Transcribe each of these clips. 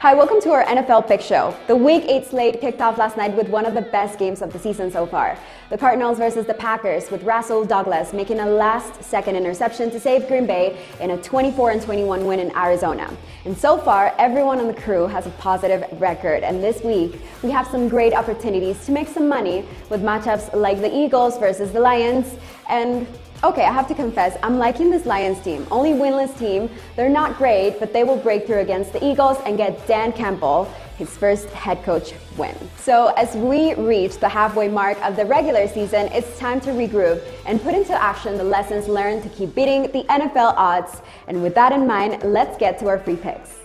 Hi, welcome to our NFL Pick Show. The Week 8 slate kicked off last night with one of the best games of the season so far. The Cardinals versus the Packers, with Rasul Douglas making a last second interception to save Green Bay in a 24 21 win in Arizona. And so far, everyone on the crew has a positive record. And this week, we have some great opportunities to make some money with matchups like the Eagles versus the Lions and Okay, I have to confess, I'm liking this Lions team. Only winless team. They're not great, but they will break through against the Eagles and get Dan Campbell his first head coach win. So, as we reach the halfway mark of the regular season, it's time to regroup and put into action the lessons learned to keep beating the NFL odds. And with that in mind, let's get to our free picks.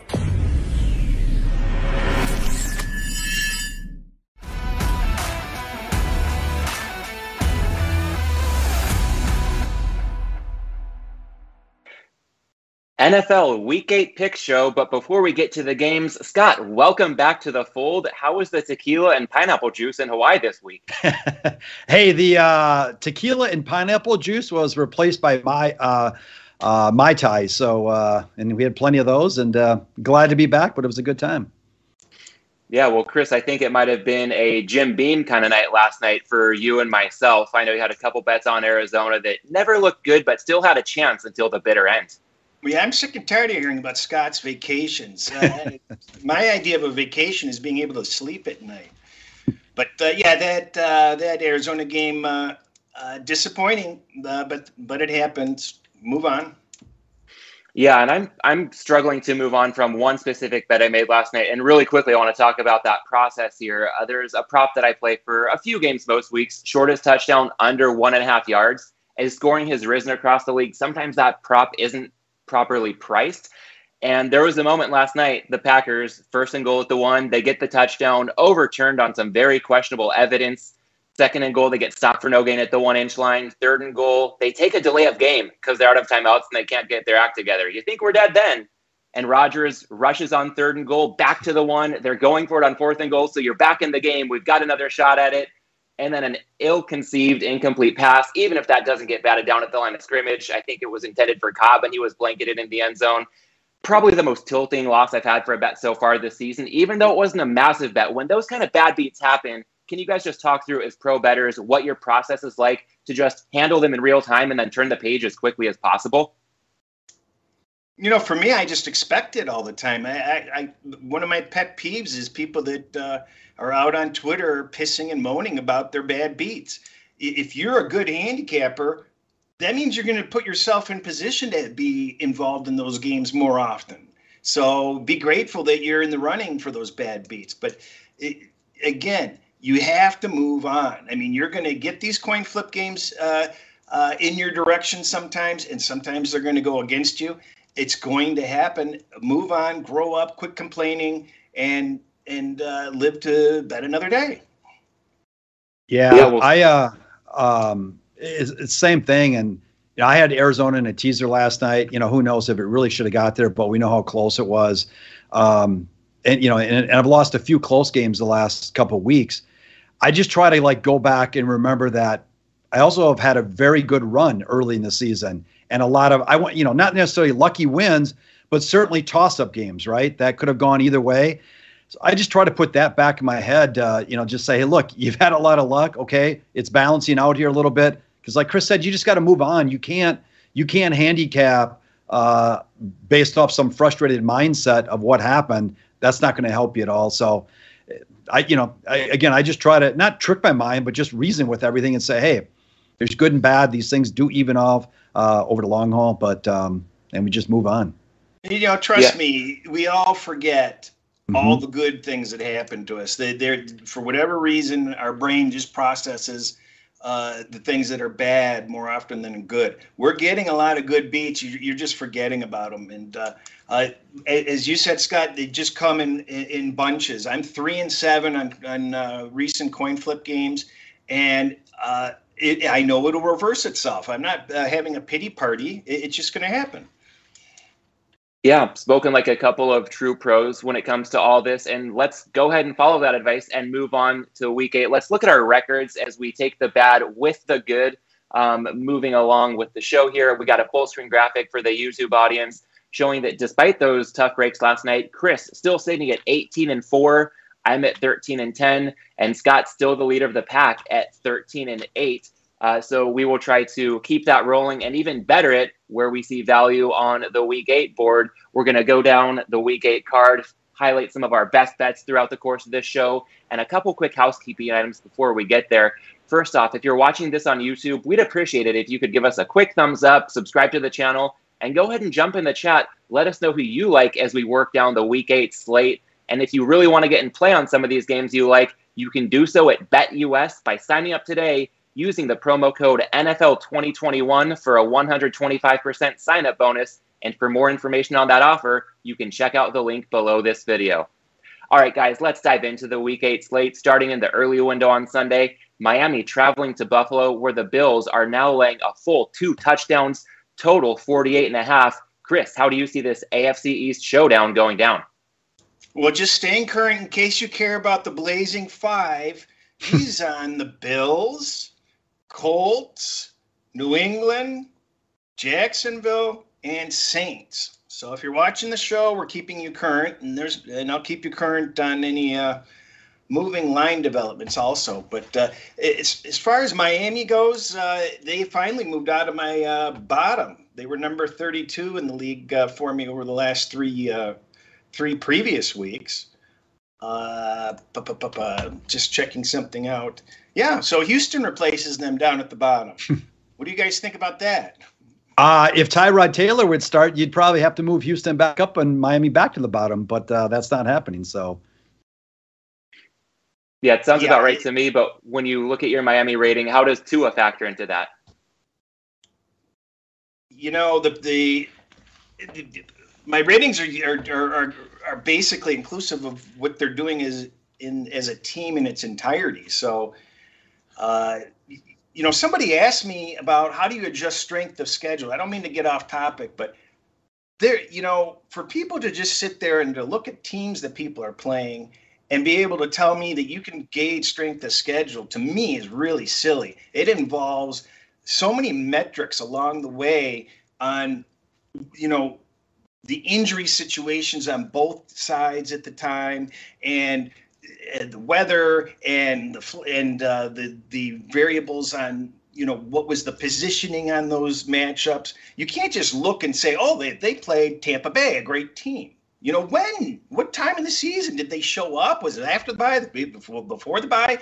NFL Week 8 pick show. But before we get to the games, Scott, welcome back to the fold. How was the tequila and pineapple juice in Hawaii this week? hey, the uh, tequila and pineapple juice was replaced by my. Uh, uh, mai tai. So, uh, and we had plenty of those, and uh, glad to be back. But it was a good time. Yeah, well, Chris, I think it might have been a Jim Beam kind of night last night for you and myself. I know you had a couple bets on Arizona that never looked good, but still had a chance until the bitter end. Yeah, I'm sick and tired of hearing about Scott's vacations. Uh, my idea of a vacation is being able to sleep at night. But uh, yeah, that uh, that Arizona game uh, uh, disappointing, uh, but but it happens. Move on. Yeah, and I'm I'm struggling to move on from one specific bet I made last night. And really quickly, I want to talk about that process here. there's a prop that I play for a few games most weeks. Shortest touchdown under one and a half yards is scoring has risen across the league. Sometimes that prop isn't properly priced. And there was a moment last night, the Packers, first and goal at the one, they get the touchdown overturned on some very questionable evidence. Second and goal, they get stopped for no gain at the one inch line. Third and goal, they take a delay of game because they're out of timeouts and they can't get their act together. You think we're dead then? And Rodgers rushes on third and goal back to the one. They're going for it on fourth and goal. So you're back in the game. We've got another shot at it and then an ill-conceived incomplete pass. Even if that doesn't get batted down at the line of scrimmage, I think it was intended for Cobb, and he was blanketed in the end zone. Probably the most tilting loss I've had for a bet so far this season, even though it wasn't a massive bet. When those kind of bad beats happen, can you guys just talk through as pro bettors what your process is like to just handle them in real time and then turn the page as quickly as possible? You know, for me, I just expect it all the time. I, I, I one of my pet peeves is people that uh, are out on Twitter pissing and moaning about their bad beats. If you're a good handicapper, that means you're going to put yourself in position to be involved in those games more often. So be grateful that you're in the running for those bad beats. But it, again, you have to move on. I mean, you're going to get these coin flip games uh, uh, in your direction sometimes, and sometimes they're going to go against you. It's going to happen. Move on, grow up, quit complaining, and and uh, live to bet another day. Yeah, yeah well, I uh, um, it's, it's same thing, and you know, I had Arizona in a teaser last night. You know, who knows if it really should have got there, but we know how close it was. Um, and you know, and, and I've lost a few close games the last couple weeks. I just try to like go back and remember that I also have had a very good run early in the season, and a lot of I want you know not necessarily lucky wins, but certainly toss up games, right? That could have gone either way. So I just try to put that back in my head. Uh, you know, just say, hey, look, you've had a lot of luck. Okay, it's balancing out here a little bit because, like Chris said, you just got to move on. You can't you can't handicap uh, based off some frustrated mindset of what happened. That's not going to help you at all. So, I you know, I, again, I just try to not trick my mind, but just reason with everything and say, hey, there's good and bad. These things do even off uh, over the long haul, but um, and we just move on. You know, trust yeah. me, we all forget mm-hmm. all the good things that happen to us. They, they're for whatever reason, our brain just processes uh, the things that are bad more often than good. We're getting a lot of good beats. You're just forgetting about them. And uh, uh, as you said, Scott, they just come in in bunches. I'm three and seven on on uh, recent coin flip games, and uh, it, I know it'll reverse itself. I'm not uh, having a pity party. It, it's just going to happen. Yeah, spoken like a couple of true pros when it comes to all this. And let's go ahead and follow that advice and move on to week eight. Let's look at our records as we take the bad with the good. Um, moving along with the show here, we got a full screen graphic for the YouTube audience showing that despite those tough breaks last night, Chris still sitting at 18 and 4. I'm at 13 and 10, and Scott's still the leader of the pack at 13 and 8. Uh, so we will try to keep that rolling and even better it where we see value on the week eight board. We're going to go down the week eight card, highlight some of our best bets throughout the course of this show, and a couple quick housekeeping items before we get there. First off, if you're watching this on YouTube, we'd appreciate it if you could give us a quick thumbs up, subscribe to the channel, and go ahead and jump in the chat. Let us know who you like as we work down the week eight slate. And if you really want to get in play on some of these games you like, you can do so at BetUS by signing up today using the promo code NFL2021 for a 125% sign up bonus. And for more information on that offer, you can check out the link below this video. All right, guys, let's dive into the week eight slate. Starting in the early window on Sunday, Miami traveling to Buffalo, where the Bills are now laying a full two touchdowns, total 48 and a half. Chris, how do you see this AFC East showdown going down? Well, just staying current in case you care about the Blazing Five. He's on the Bills, Colts, New England, Jacksonville, and Saints. So if you're watching the show, we're keeping you current, and there's and I'll keep you current on any uh, moving line developments also. But uh, as, as far as Miami goes, uh, they finally moved out of my uh, bottom. They were number 32 in the league uh, for me over the last three uh, three previous weeks. Uh, just checking something out. Yeah, so Houston replaces them down at the bottom. what do you guys think about that? Uh, if Tyrod Taylor would start, you'd probably have to move Houston back up and Miami back to the bottom, but uh, that's not happening. So, yeah, it sounds yeah, about right it, to me. But when you look at your Miami rating, how does Tua factor into that? You know, the the, the my ratings are, are are are basically inclusive of what they're doing as in as a team in its entirety. So uh, you know, somebody asked me about how do you adjust strength of schedule. I don't mean to get off topic, but there, you know, for people to just sit there and to look at teams that people are playing and be able to tell me that you can gauge strength of schedule to me is really silly. It involves so many metrics along the way on, you know, the injury situations on both sides at the time and the weather and the and uh, the the variables on you know what was the positioning on those matchups. You can't just look and say, oh, they they played Tampa Bay, a great team. You know when? What time in the season did they show up? Was it after the bye? Before before the bye?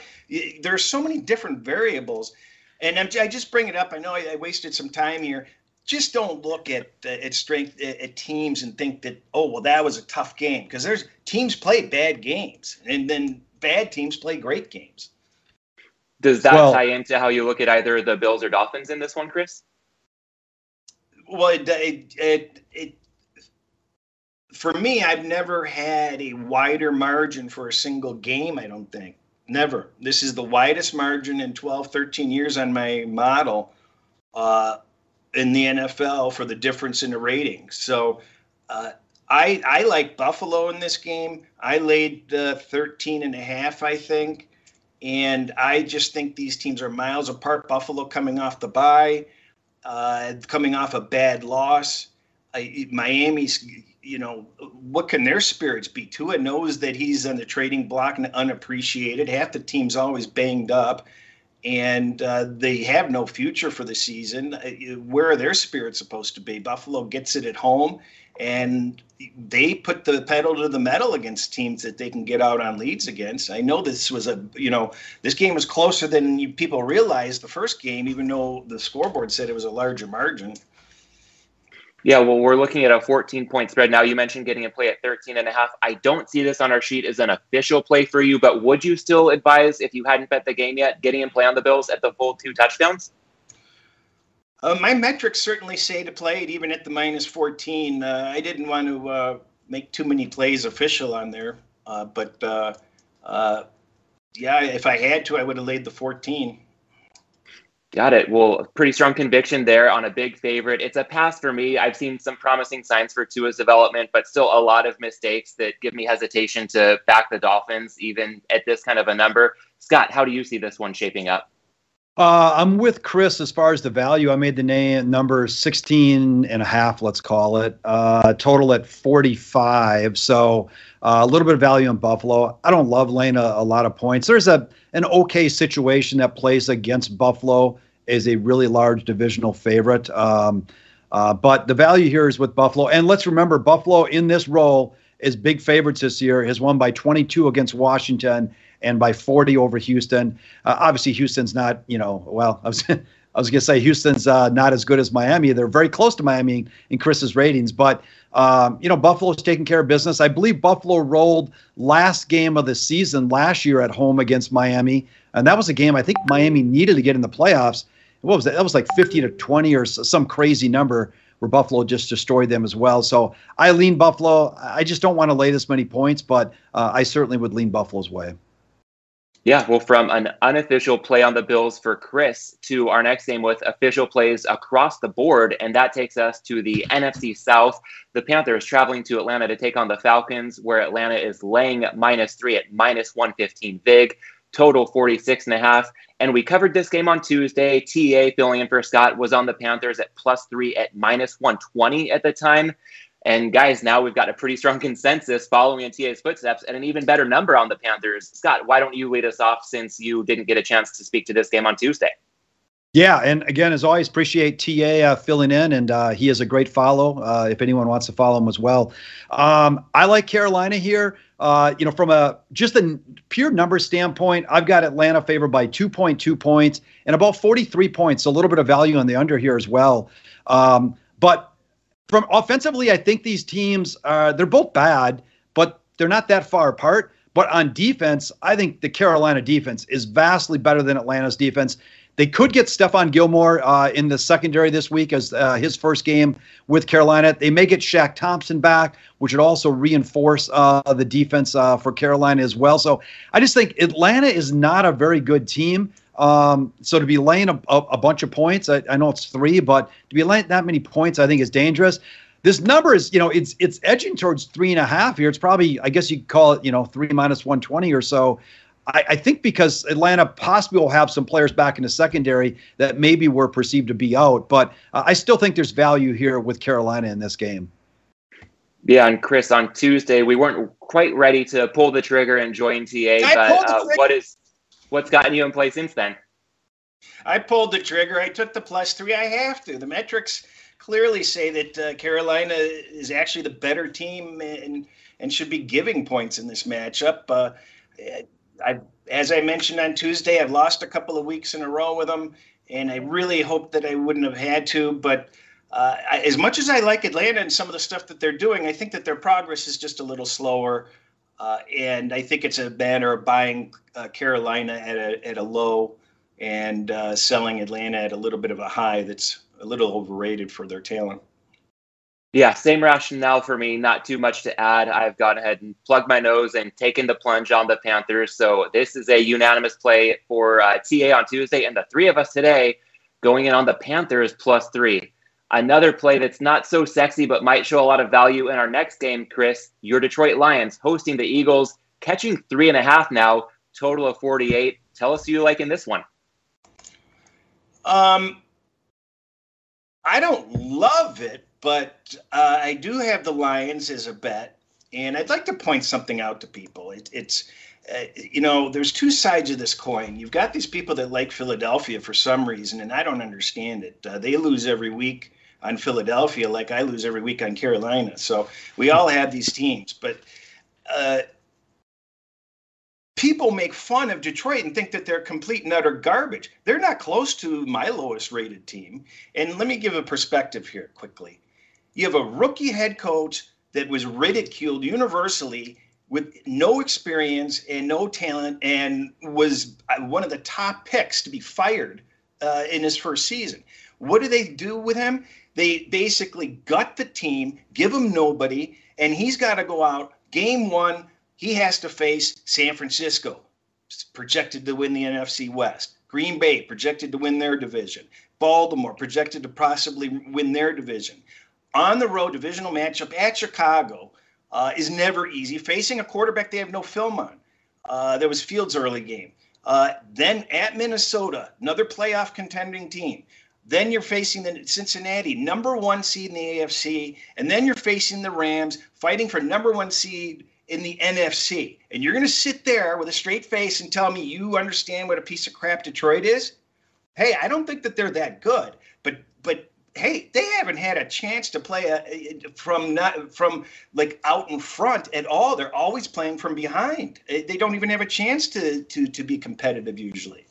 There are so many different variables, and I'm, i just bring it up. I know I, I wasted some time here just don't look at uh, at strength at teams and think that oh well that was a tough game because there's teams play bad games and then bad teams play great games. Does that well, tie into how you look at either the Bills or Dolphins in this one, Chris? Well, it, it, it, it for me, I've never had a wider margin for a single game. I don't think never. This is the widest margin in 12, 13 years on my model. Uh, in the NFL for the difference in the ratings. So uh, I I like Buffalo in this game. I laid uh, 13 and a half, I think. And I just think these teams are miles apart. Buffalo coming off the bye, uh, coming off a bad loss. I, Miami's, you know, what can their spirits be? Tua knows that he's on the trading block and unappreciated. Half the team's always banged up and uh, they have no future for the season. Uh, where are their spirits supposed to be? Buffalo gets it at home, and they put the pedal to the metal against teams that they can get out on leads against. I know this was a, you know, this game was closer than people realized the first game, even though the scoreboard said it was a larger margin. Yeah, well, we're looking at a 14 point spread now. You mentioned getting a play at 13 and a half. I don't see this on our sheet as an official play for you, but would you still advise, if you hadn't bet the game yet, getting a play on the Bills at the full two touchdowns? Uh, my metrics certainly say to play it even at the minus 14. Uh, I didn't want to uh, make too many plays official on there, uh, but uh, uh, yeah, if I had to, I would have laid the 14. Got it. Well, pretty strong conviction there on a big favorite. It's a pass for me. I've seen some promising signs for Tua's development, but still a lot of mistakes that give me hesitation to back the Dolphins, even at this kind of a number. Scott, how do you see this one shaping up? Uh, I'm with Chris as far as the value. I made the name number 16 and a half, let's call it, uh, total at 45. So uh, a little bit of value in Buffalo. I don't love laying a, a, lot of points. There's a an okay situation that plays against Buffalo is a really large divisional favorite. Um, uh, but the value here is with Buffalo. And let's remember, Buffalo in this role is big favorites this year, has won by 22 against Washington and by 40 over Houston. Uh, obviously, Houston's not, you know, well, I was. I was going to say Houston's uh, not as good as Miami. They're very close to Miami in Chris's ratings, but um, you know Buffalo's taking care of business. I believe Buffalo rolled last game of the season last year at home against Miami, and that was a game I think Miami needed to get in the playoffs. What was that? That was like 50 to 20 or some crazy number where Buffalo just destroyed them as well. So I lean Buffalo. I just don't want to lay this many points, but uh, I certainly would lean Buffalo's way. Yeah, well, from an unofficial play on the Bills for Chris to our next game with official plays across the board, and that takes us to the NFC South. The Panthers traveling to Atlanta to take on the Falcons, where Atlanta is laying minus three at minus 115 VIG, total 46 and a half. And we covered this game on Tuesday. TA filling in for Scott was on the Panthers at plus three at minus 120 at the time. And guys, now we've got a pretty strong consensus following in TA's footsteps and an even better number on the Panthers. Scott, why don't you lead us off since you didn't get a chance to speak to this game on Tuesday? Yeah, and again, as always, appreciate TA uh, filling in, and uh, he is a great follow. Uh, if anyone wants to follow him as well, um, I like Carolina here. Uh, you know, from a just a pure number standpoint, I've got Atlanta favored by 2.2 points and about 43 points. A little bit of value on the under here as well. Um, but from offensively, I think these teams are they're both bad, but they're not that far apart. But on defense, I think the Carolina defense is vastly better than Atlanta's defense. They could get Stephon Gilmore uh, in the secondary this week as uh, his first game with Carolina. They may get Shaq Thompson back, which would also reinforce uh, the defense uh, for Carolina as well. So I just think Atlanta is not a very good team. Um, so to be laying a, a, a bunch of points, I, I, know it's three, but to be laying that many points, I think is dangerous. This number is, you know, it's it's edging towards three and a half here. It's probably, I guess you could call it, you know, three minus one twenty or so. I, I, think because Atlanta possibly will have some players back in the secondary that maybe were perceived to be out, but uh, I still think there's value here with Carolina in this game. Yeah, and Chris, on Tuesday we weren't quite ready to pull the trigger and join TA, but uh, what is what's gotten you in play since then? I pulled the trigger. I took the plus three. I have to. The metrics clearly say that uh, Carolina is actually the better team and and should be giving points in this matchup. Uh, I, as I mentioned on Tuesday, I've lost a couple of weeks in a row with them, and I really hope that I wouldn't have had to. But uh, as much as I like Atlanta and some of the stuff that they're doing, I think that their progress is just a little slower. Uh, and I think it's a matter of buying uh, Carolina at a, at a low and uh, selling Atlanta at a little bit of a high that's a little overrated for their talent. Yeah, same rationale for me. Not too much to add. I've gone ahead and plugged my nose and taken the plunge on the Panthers. So this is a unanimous play for uh, TA on Tuesday, and the three of us today going in on the Panthers plus three. Another play that's not so sexy but might show a lot of value in our next game, Chris. Your Detroit Lions hosting the Eagles, catching three and a half now, total of 48. Tell us who you like in this one. Um, I don't love it, but uh, I do have the Lions as a bet, and I'd like to point something out to people. It, it's uh, you know, there's two sides of this coin. You've got these people that like Philadelphia for some reason, and I don't understand it. Uh, they lose every week on Philadelphia like I lose every week on Carolina. So we all have these teams, but uh, people make fun of Detroit and think that they're complete and utter garbage. They're not close to my lowest rated team. And let me give a perspective here quickly. You have a rookie head coach that was ridiculed universally with no experience and no talent and was uh, one of the top picks to be fired uh, in his first season. What do they do with him? They basically gut the team, give him nobody, and he's got to go out. Game one, he has to face San Francisco, projected to win the NFC West. Green Bay, projected to win their division. Baltimore, projected to possibly win their division. On the road, divisional matchup at Chicago uh, is never easy. Facing a quarterback they have no film on. Uh, there was Fields' early game. Uh, then at Minnesota, another playoff contending team. Then you're facing the Cincinnati, number one seed in the AFC, and then you're facing the Rams, fighting for number one seed in the NFC. And you're going to sit there with a straight face and tell me you understand what a piece of crap Detroit is? Hey, I don't think that they're that good, but but hey, they haven't had a chance to play a, from not from like out in front at all. They're always playing from behind. They don't even have a chance to to to be competitive usually.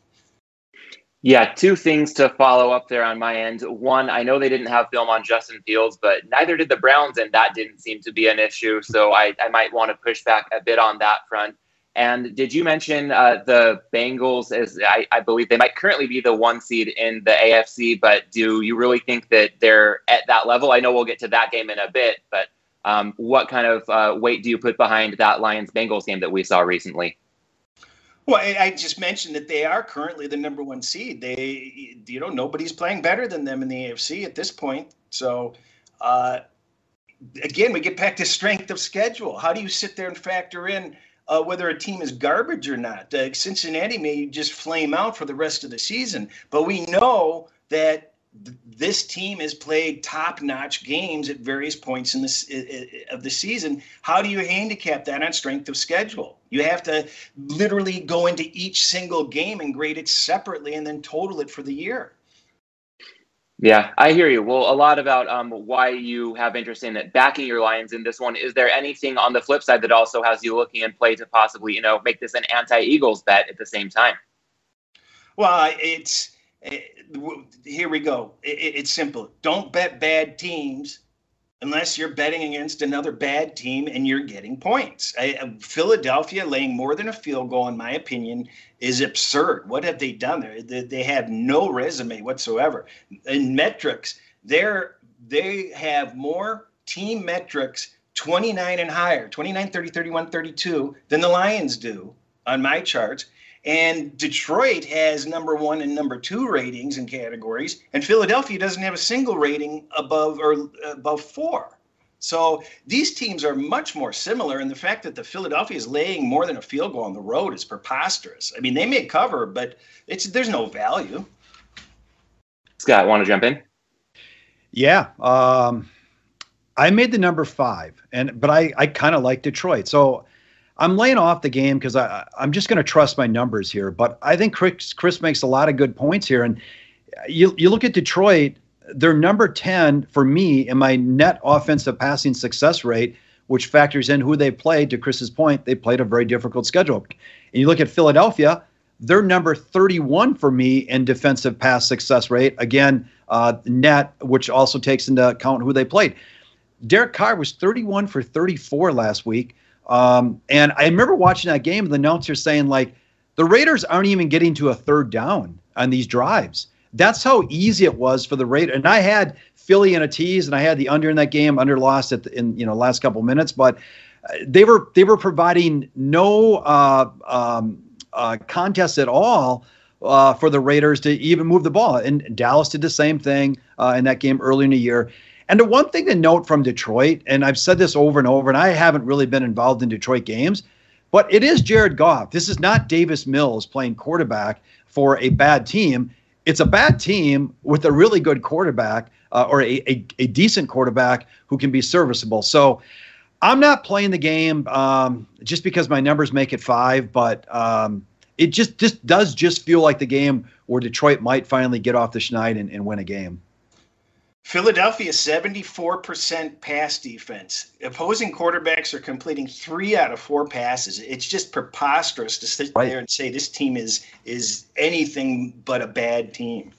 Yeah, two things to follow up there on my end. One, I know they didn't have film on Justin Fields, but neither did the Browns, and that didn't seem to be an issue. So I, I might want to push back a bit on that front. And did you mention uh, the Bengals as I, I, believe they might currently be the one seed in the AFC, but do you really think that they're at that level? I know we'll get to that game in a bit, but um, what kind of uh, weight do you put behind that Lions Bengals game that we saw recently? Well, I just mentioned that they are currently the number one seed. They, you know, nobody's playing better than them in the AFC at this point. So, uh, again, we get back to strength of schedule. How do you sit there and factor in uh, whether a team is garbage or not? Uh, Cincinnati may just flame out for the rest of the season, but we know that this team has played top-notch games at various points in this of the season. How do you handicap that on strength of schedule? You have to literally go into each single game and grade it separately, and then total it for the year. Yeah, I hear you. Well, a lot about um, why you have interest in it, backing your Lions in this one. Is there anything on the flip side that also has you looking in play to possibly, you know, make this an anti-Eagles bet at the same time? Well, it's Eh, here we go. It, it's simple. Don't bet bad teams unless you're betting against another bad team and you're getting points. I, Philadelphia laying more than a field goal, in my opinion, is absurd. What have they done there? They, they have no resume whatsoever. In metrics, they're they have more team metrics 29 and higher 29 30 31 32 than the lions do on my charts and Detroit has number one and number two ratings and categories, and Philadelphia doesn't have a single rating above or above four. So these teams are much more similar, and the fact that the Philadelphia is laying more than a field goal on the road is preposterous. I mean, they may cover, but it's there's no value. Scott, want to jump in? Yeah, um, I made the number five, and but I I kind of like Detroit, so I'm laying off the game because I I'm just going to trust my numbers here. But I think Chris Chris makes a lot of good points here, and you you look at Detroit, they're number ten for me in my net offensive passing success rate, which factors in who they played. To Chris's point, they played a very difficult schedule. And you look at Philadelphia, they're number 31 for me in defensive pass success rate. Again, uh, net, which also takes into account who they played. Derek Carr was 31 for 34 last week. Um, and I remember watching that game, the announcer saying, like, the Raiders aren't even getting to a third down on these drives. That's how easy it was for the Raiders. And I had Philly in a tease, and I had the under in that game, under lost at the, in you know last couple minutes, but uh, they were they were providing no uh, um, uh, contest at all uh, for the Raiders to even move the ball. And Dallas did the same thing uh, in that game early in the year. And the one thing to note from Detroit, and I've said this over and over, and I haven't really been involved in Detroit games, but it is Jared Goff. This is not Davis Mills playing quarterback for a bad team. It's a bad team with a really good quarterback uh, or a, a, a, decent quarterback who can be serviceable. So I'm not playing the game um, just because my numbers make it five, but um, it just, just does just feel like the game where Detroit might finally get off the schneid and, and win a game. Philadelphia, 74% pass defense. Opposing quarterbacks are completing three out of four passes. It's just preposterous to sit right. there and say this team is is anything but a bad team.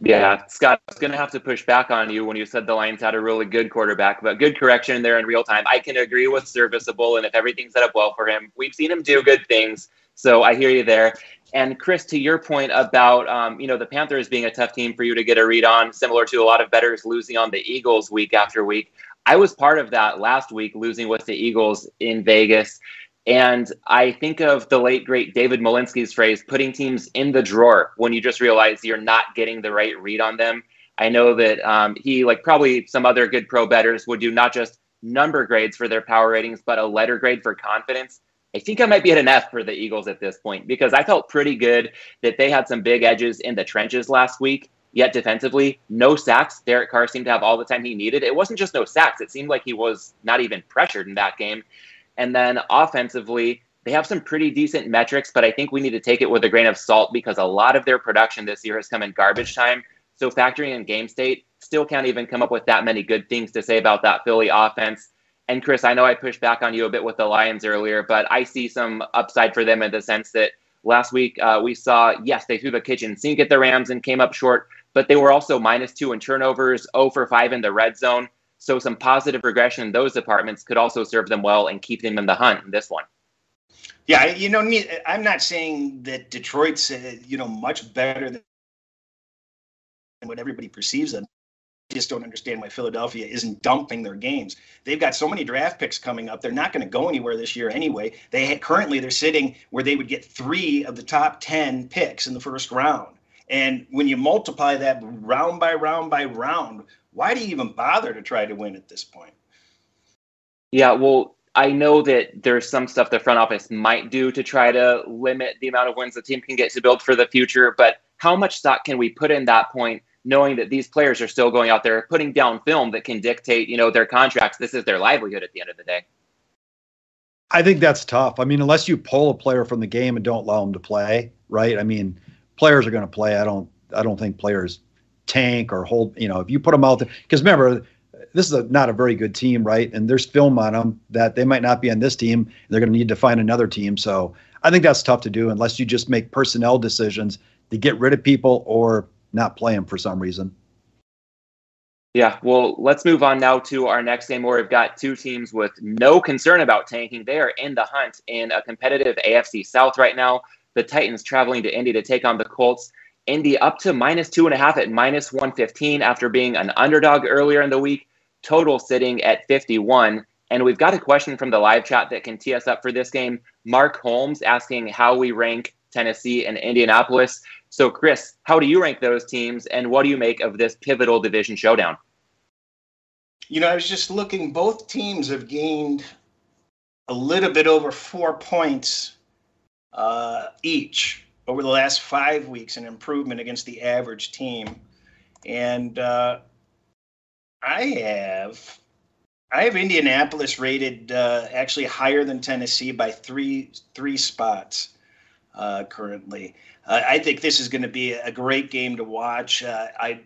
Yeah, Scott, I was going to have to push back on you when you said the Lions had a really good quarterback, but good correction there in real time. I can agree with serviceable, and if everything's set up well for him, we've seen him do good things. So I hear you there. And Chris, to your point about um, you know the Panthers being a tough team for you to get a read on, similar to a lot of bettors losing on the Eagles week after week. I was part of that last week, losing with the Eagles in Vegas. And I think of the late great David Malinsky's phrase, putting teams in the drawer when you just realize you're not getting the right read on them. I know that um, he, like probably some other good pro bettors, would do not just number grades for their power ratings, but a letter grade for confidence I think I might be at an F for the Eagles at this point because I felt pretty good that they had some big edges in the trenches last week. Yet defensively, no sacks. Derek Carr seemed to have all the time he needed. It wasn't just no sacks, it seemed like he was not even pressured in that game. And then offensively, they have some pretty decent metrics, but I think we need to take it with a grain of salt because a lot of their production this year has come in garbage time. So factoring in game state, still can't even come up with that many good things to say about that Philly offense. And Chris, I know I pushed back on you a bit with the Lions earlier, but I see some upside for them in the sense that last week uh, we saw, yes, they threw the kitchen sink at the Rams and came up short, but they were also minus two in turnovers, 0 for 5 in the red zone. So some positive regression in those departments could also serve them well and keep them in the hunt in this one. Yeah, you know, I'm not saying that Detroit's, uh, you know, much better than what everybody perceives them. Just don't understand why Philadelphia isn't dumping their games. They've got so many draft picks coming up. They're not going to go anywhere this year anyway. They currently they're sitting where they would get three of the top ten picks in the first round. And when you multiply that round by round by round, why do you even bother to try to win at this point? Yeah, well, I know that there's some stuff the front office might do to try to limit the amount of wins the team can get to build for the future, but how much stock can we put in that point knowing that these players are still going out there putting down film that can dictate, you know, their contracts. This is their livelihood at the end of the day. I think that's tough. I mean, unless you pull a player from the game and don't allow them to play, right? I mean, players are going to play. I don't. I don't think players tank or hold. You know, if you put them out there, because remember, this is a, not a very good team, right? And there's film on them that they might not be on this team. They're going to need to find another team. So I think that's tough to do unless you just make personnel decisions to get rid of people or not play them for some reason. Yeah, well, let's move on now to our next game where we've got two teams with no concern about tanking. They are in the hunt in a competitive AFC South right now. The Titans traveling to Indy to take on the Colts. Indy up to minus two and a half at minus 115 after being an underdog earlier in the week. Total sitting at 51. And we've got a question from the live chat that can tee us up for this game. Mark Holmes asking how we rank Tennessee and Indianapolis. So, Chris, how do you rank those teams, and what do you make of this pivotal division showdown? You know, I was just looking, both teams have gained a little bit over four points uh, each over the last five weeks, an improvement against the average team. And uh, I have. I have Indianapolis rated uh, actually higher than Tennessee by three three spots uh, currently. Uh, I think this is going to be a great game to watch. Uh, I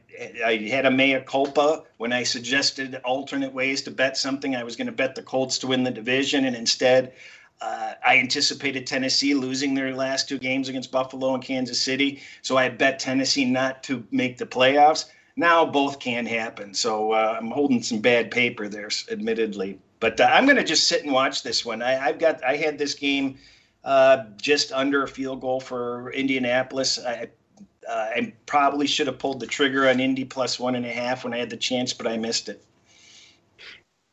I had a mea culpa when I suggested alternate ways to bet something. I was going to bet the Colts to win the division, and instead, uh, I anticipated Tennessee losing their last two games against Buffalo and Kansas City. So I bet Tennessee not to make the playoffs. Now both can happen. So uh, I'm holding some bad paper there, admittedly. But uh, I'm going to just sit and watch this one. I, I've got I had this game uh, just under a field goal for Indianapolis. I, uh, I probably should have pulled the trigger on Indy plus one and a half when I had the chance, but I missed it.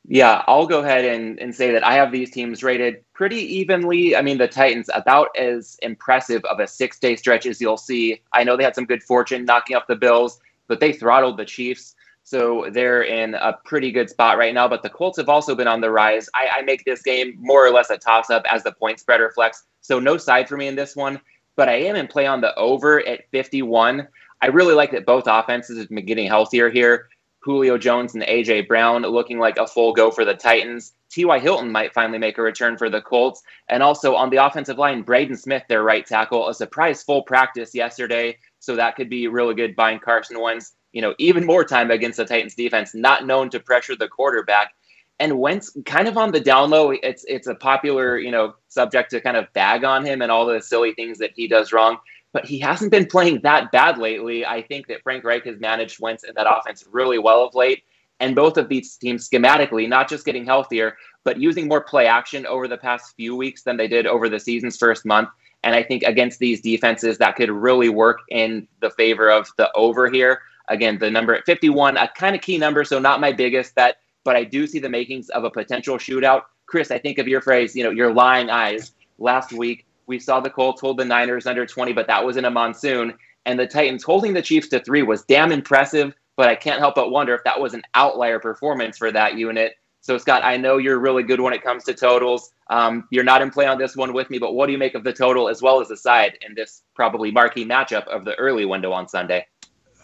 Yeah, I'll go ahead and, and say that I have these teams rated pretty evenly. I mean, the Titans about as impressive of a six day stretch as you'll see. I know they had some good fortune knocking off the Bills, but they throttled the Chiefs. So they're in a pretty good spot right now. But the Colts have also been on the rise. I, I make this game more or less a toss up as the point spread reflects. So no side for me in this one. But I am in play on the over at 51. I really like that both offenses have been getting healthier here. Julio Jones and AJ Brown looking like a full go for the Titans. T.Y. Hilton might finally make a return for the Colts. And also on the offensive line, Braden Smith, their right tackle, a surprise full practice yesterday. So that could be really good buying Carson Wentz you know, even more time against the Titans defense, not known to pressure the quarterback. And Wentz kind of on the down low, it's it's a popular, you know, subject to kind of bag on him and all the silly things that he does wrong. But he hasn't been playing that bad lately. I think that Frank Reich has managed Wentz in that offense really well of late. And both of these teams schematically, not just getting healthier, but using more play action over the past few weeks than they did over the season's first month. And I think against these defenses, that could really work in the favor of the over here. Again, the number at 51, a kind of key number, so not my biggest bet, but I do see the makings of a potential shootout. Chris, I think of your phrase, you know, your lying eyes. Last week, we saw the Colts hold the Niners under 20, but that was in a monsoon. And the Titans holding the Chiefs to three was damn impressive, but I can't help but wonder if that was an outlier performance for that unit. So, Scott, I know you're really good when it comes to totals. Um, you're not in play on this one with me, but what do you make of the total as well as the side in this probably marquee matchup of the early window on Sunday?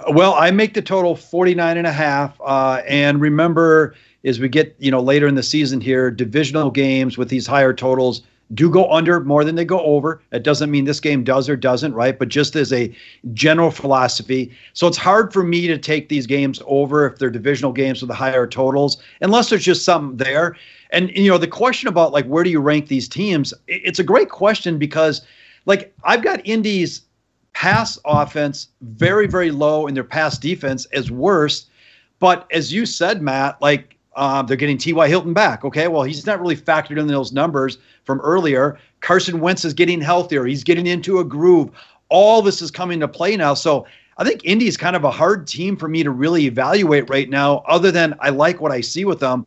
Well, I make the total 49 and a half. Uh, and remember, as we get, you know, later in the season here, divisional games with these higher totals do go under more than they go over. It doesn't mean this game does or doesn't, right? But just as a general philosophy. So it's hard for me to take these games over if they're divisional games with the higher totals, unless there's just something there. And, you know, the question about like where do you rank these teams? It's a great question because, like, I've got Indy's pass offense very, very low and their pass defense is worse. But as you said, Matt, like um, they're getting T.Y. Hilton back. Okay, well, he's not really factored in those numbers from earlier. Carson Wentz is getting healthier. He's getting into a groove. All this is coming to play now. So I think Indy is kind of a hard team for me to really evaluate right now, other than I like what I see with them.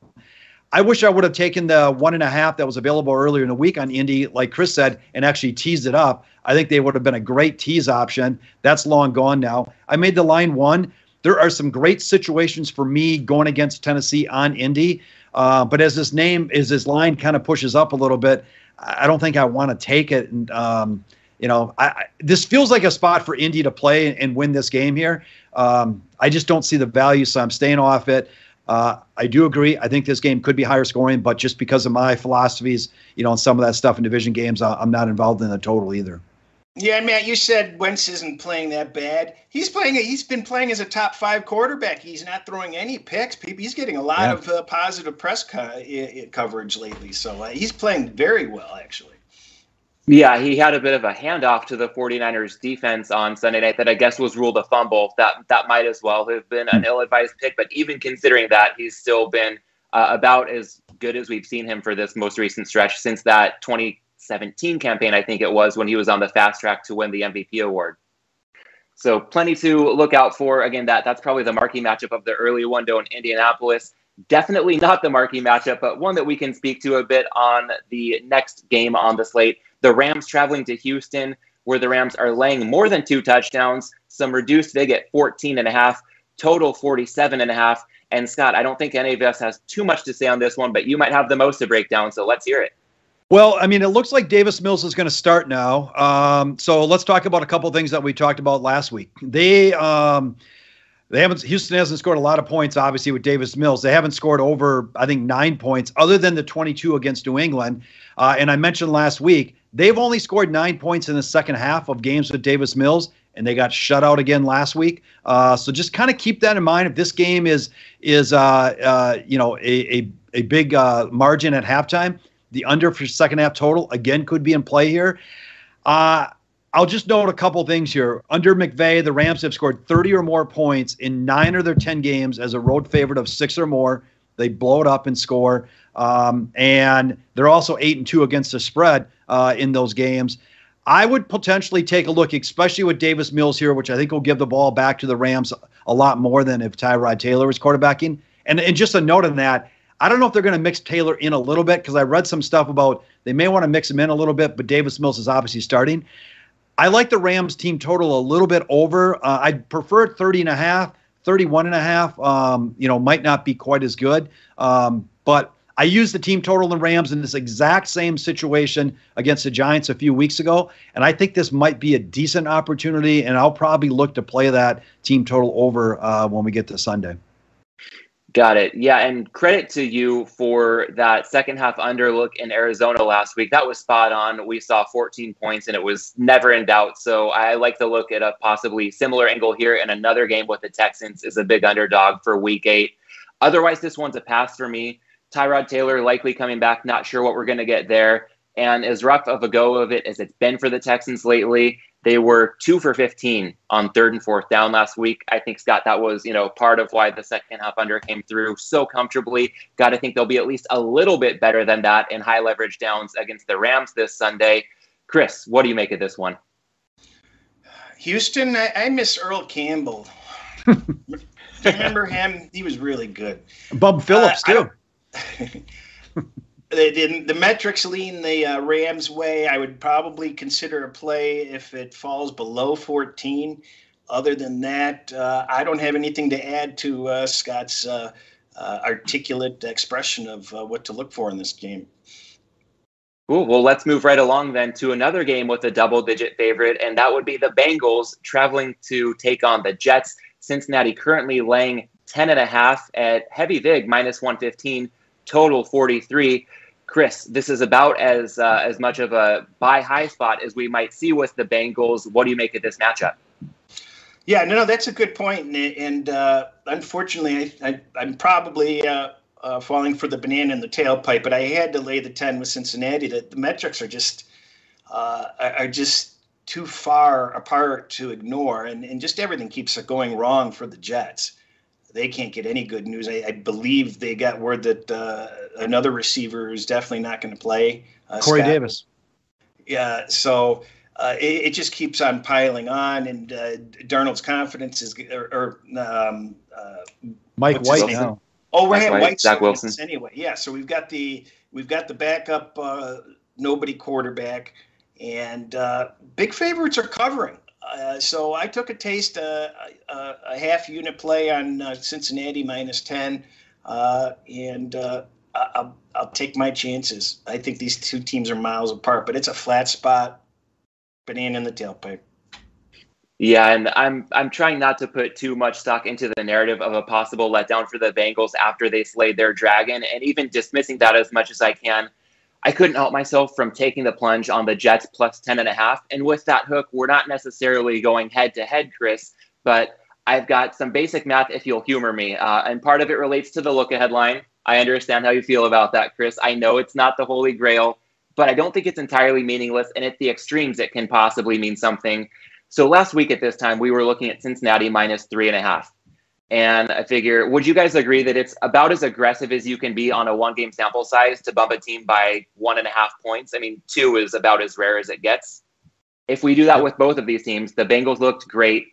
I wish I would have taken the one and a half that was available earlier in the week on Indy, like Chris said, and actually teased it up. I think they would have been a great tease option. That's long gone now. I made the line one there are some great situations for me going against Tennessee on Indy. Uh, but as this name, as this line kind of pushes up a little bit, I don't think I want to take it. And um, you know, I, this feels like a spot for Indy to play and win this game here. Um, I just don't see the value, so I'm staying off it. Uh, I do agree. I think this game could be higher scoring, but just because of my philosophies, you know, on some of that stuff in division games, I'm not involved in the total either. Yeah, Matt, you said Wentz isn't playing that bad. He's playing. He's been playing as a top five quarterback. He's not throwing any picks. He's getting a lot yeah. of uh, positive press co- coverage lately. So uh, he's playing very well, actually. Yeah, he had a bit of a handoff to the 49ers defense on Sunday night that I guess was ruled a fumble. That that might as well have been an ill-advised pick, but even considering that, he's still been uh, about as good as we've seen him for this most recent stretch since that 2017 campaign, I think it was, when he was on the fast track to win the MVP award. So plenty to look out for. Again, that that's probably the marquee matchup of the early window in Indianapolis. Definitely not the marquee matchup, but one that we can speak to a bit on the next game on the slate. The Rams traveling to Houston, where the Rams are laying more than two touchdowns, some reduced vig at 14 and a half, total 47 and a half. And Scott, I don't think any of us has too much to say on this one, but you might have the most to break down. So let's hear it. Well, I mean, it looks like Davis Mills is going to start now. Um, so let's talk about a couple things that we talked about last week. They um, they haven't Houston hasn't scored a lot of points, obviously, with Davis Mills. They haven't scored over, I think, nine points, other than the 22 against New England. Uh, and I mentioned last week they've only scored nine points in the second half of games with Davis Mills, and they got shut out again last week. Uh, so just kind of keep that in mind. If this game is is uh, uh you know a a, a big uh, margin at halftime the under for second half total again could be in play here. Uh, I'll just note a couple things here. Under McVay, the Rams have scored 30 or more points in nine of their 10 games as a road favorite of six or more. They blow it up and score. Um, and they're also eight and two against the spread uh, in those games. I would potentially take a look, especially with Davis Mills here, which I think will give the ball back to the Rams a lot more than if Tyrod Taylor was quarterbacking. And, and just a note on that, I don't know if they're going to mix Taylor in a little bit because I read some stuff about they may want to mix him in a little bit, but Davis Mills is obviously starting. I like the Rams team total a little bit over. Uh, I'd prefer 30 and a half, 31 and a half. Um, you know, might not be quite as good. Um, but I used the team total in the Rams in this exact same situation against the Giants a few weeks ago. And I think this might be a decent opportunity. And I'll probably look to play that team total over uh, when we get to Sunday. Got it. Yeah, and credit to you for that second half under look in Arizona last week. That was spot on. We saw 14 points and it was never in doubt. So I like to look at a possibly similar angle here in another game with the Texans is a big underdog for week eight. Otherwise, this one's a pass for me. Tyrod Taylor likely coming back. Not sure what we're going to get there. And as rough of a go of it as it's been for the Texans lately, they were two for 15 on third and fourth down last week. I think, Scott, that was, you know, part of why the second half under came through so comfortably. Got to think they'll be at least a little bit better than that in high leverage downs against the Rams this Sunday. Chris, what do you make of this one? Houston, I, I miss Earl Campbell. remember him? He was really good. Bum Phillips, uh, too. The, the metrics lean the uh, Rams way. I would probably consider a play if it falls below 14. Other than that, uh, I don't have anything to add to uh, Scott's uh, uh, articulate expression of uh, what to look for in this game. Cool. Well, let's move right along then to another game with a double digit favorite, and that would be the Bengals traveling to take on the Jets. Cincinnati currently laying 10 and a half at heavy vig minus 115, total 43. Chris, this is about as uh, as much of a buy high spot as we might see with the Bengals. What do you make of this matchup? Yeah, no, no, that's a good point, and, and uh, unfortunately, I, am probably uh, uh, falling for the banana in the tailpipe, but I had to lay the ten with Cincinnati. That the metrics are just uh, are just too far apart to ignore, and, and just everything keeps going wrong for the Jets. They can't get any good news. I, I believe they got word that uh, another receiver is definitely not going to play. Uh, Corey Scott. Davis. Yeah, so uh, it, it, just keeps on piling on, and uh, Darnold's confidence is, or, or um, uh, Mike White now. Oh, we're having White, Zach Wilson anyway. Yeah, so we've got the we've got the backup uh, nobody quarterback, and uh, big favorites are covering. Uh, so I took a taste, uh, a, a, half unit play on uh, Cincinnati minus ten, uh, and I'll, I'll take my chances. I think these two teams are miles apart, but it's a flat spot, banana in the tailpipe. Yeah, and I'm I'm trying not to put too much stock into the narrative of a possible letdown for the Bengals after they slayed their dragon, and even dismissing that as much as I can. I couldn't help myself from taking the plunge on the Jets plus 10 and a half. And with that hook, we're not necessarily going head to head, Chris, but I've got some basic math if you'll humor me. Uh, and part of it relates to the look ahead line. I understand how you feel about that, Chris. I know it's not the holy grail, but I don't think it's entirely meaningless. And at the extremes, it can possibly mean something. So last week at this time, we were looking at Cincinnati minus three and a half. And I figure, would you guys agree that it's about as aggressive as you can be on a one game sample size to bump a team by one and a half points? I mean, two is about as rare as it gets. If we do that with both of these teams, the Bengals looked great,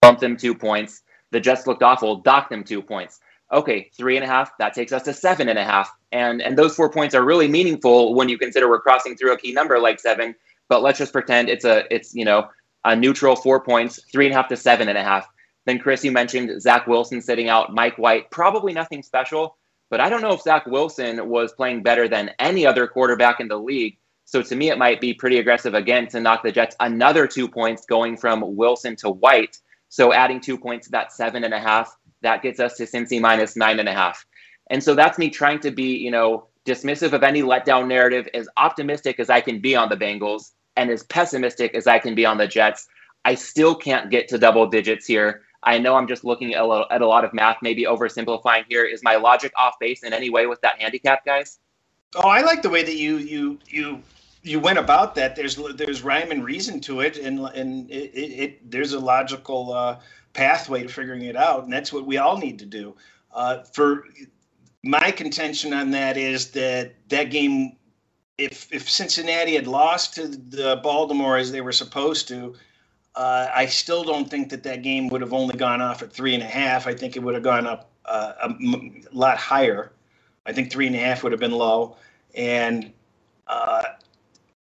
bumped them two points. The Jets looked awful, docked them two points. Okay, three and a half, that takes us to seven and a half. And and those four points are really meaningful when you consider we're crossing through a key number like seven. But let's just pretend it's a it's you know a neutral four points, three and a half to seven and a half. Then, Chris, you mentioned Zach Wilson sitting out, Mike White, probably nothing special, but I don't know if Zach Wilson was playing better than any other quarterback in the league. So to me, it might be pretty aggressive again to knock the Jets another two points going from Wilson to White. So adding two points to that seven and a half, that gets us to Cincy minus nine and a half. And so that's me trying to be, you know, dismissive of any letdown narrative, as optimistic as I can be on the Bengals, and as pessimistic as I can be on the Jets, I still can't get to double digits here. I know I'm just looking at a, lot, of math, maybe oversimplifying here. Is my logic off base in any way with that handicap, guys? Oh, I like the way that you you you you went about that. There's there's rhyme and reason to it, and and it, it, it there's a logical uh, pathway to figuring it out, and that's what we all need to do. Uh, for my contention on that is that that game if if Cincinnati had lost to the Baltimore as they were supposed to, uh, I still don't think that that game would have only gone off at three and a half. I think it would have gone up uh, a m- lot higher. I think three and a half would have been low, and uh,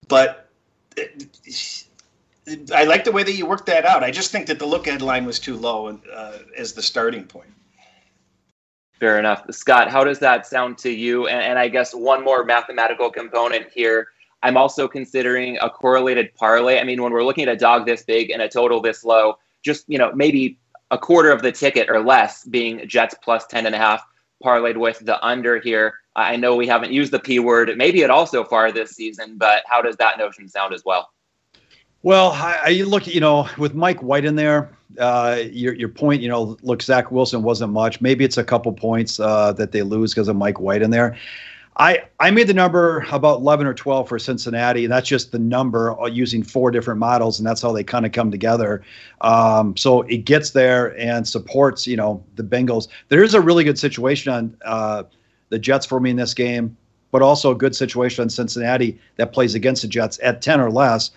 but it, I like the way that you worked that out. I just think that the look ahead line was too low uh, as the starting point. Fair enough. Scott, how does that sound to you? And, and, I guess one more mathematical component here. I'm also considering a correlated parlay. I mean, when we're looking at a dog this big and a total this low, just, you know, maybe a quarter of the ticket or less being Jets plus 10 and a half parlayed with the under here. I know we haven't used the P word, maybe at all so far this season, but how does that notion sound as well? Well, I, I look, you know, with Mike White in there, uh, your your point, you know, look, Zach Wilson wasn't much. Maybe it's a couple points uh, that they lose because of Mike White in there. I I made the number about 11 or 12 for Cincinnati, and that's just the number uh, using four different models, and that's how they kind of come together. Um, so it gets there and supports, you know, the Bengals. There is a really good situation on uh, the Jets for me in this game, but also a good situation on Cincinnati that plays against the Jets at 10 or less.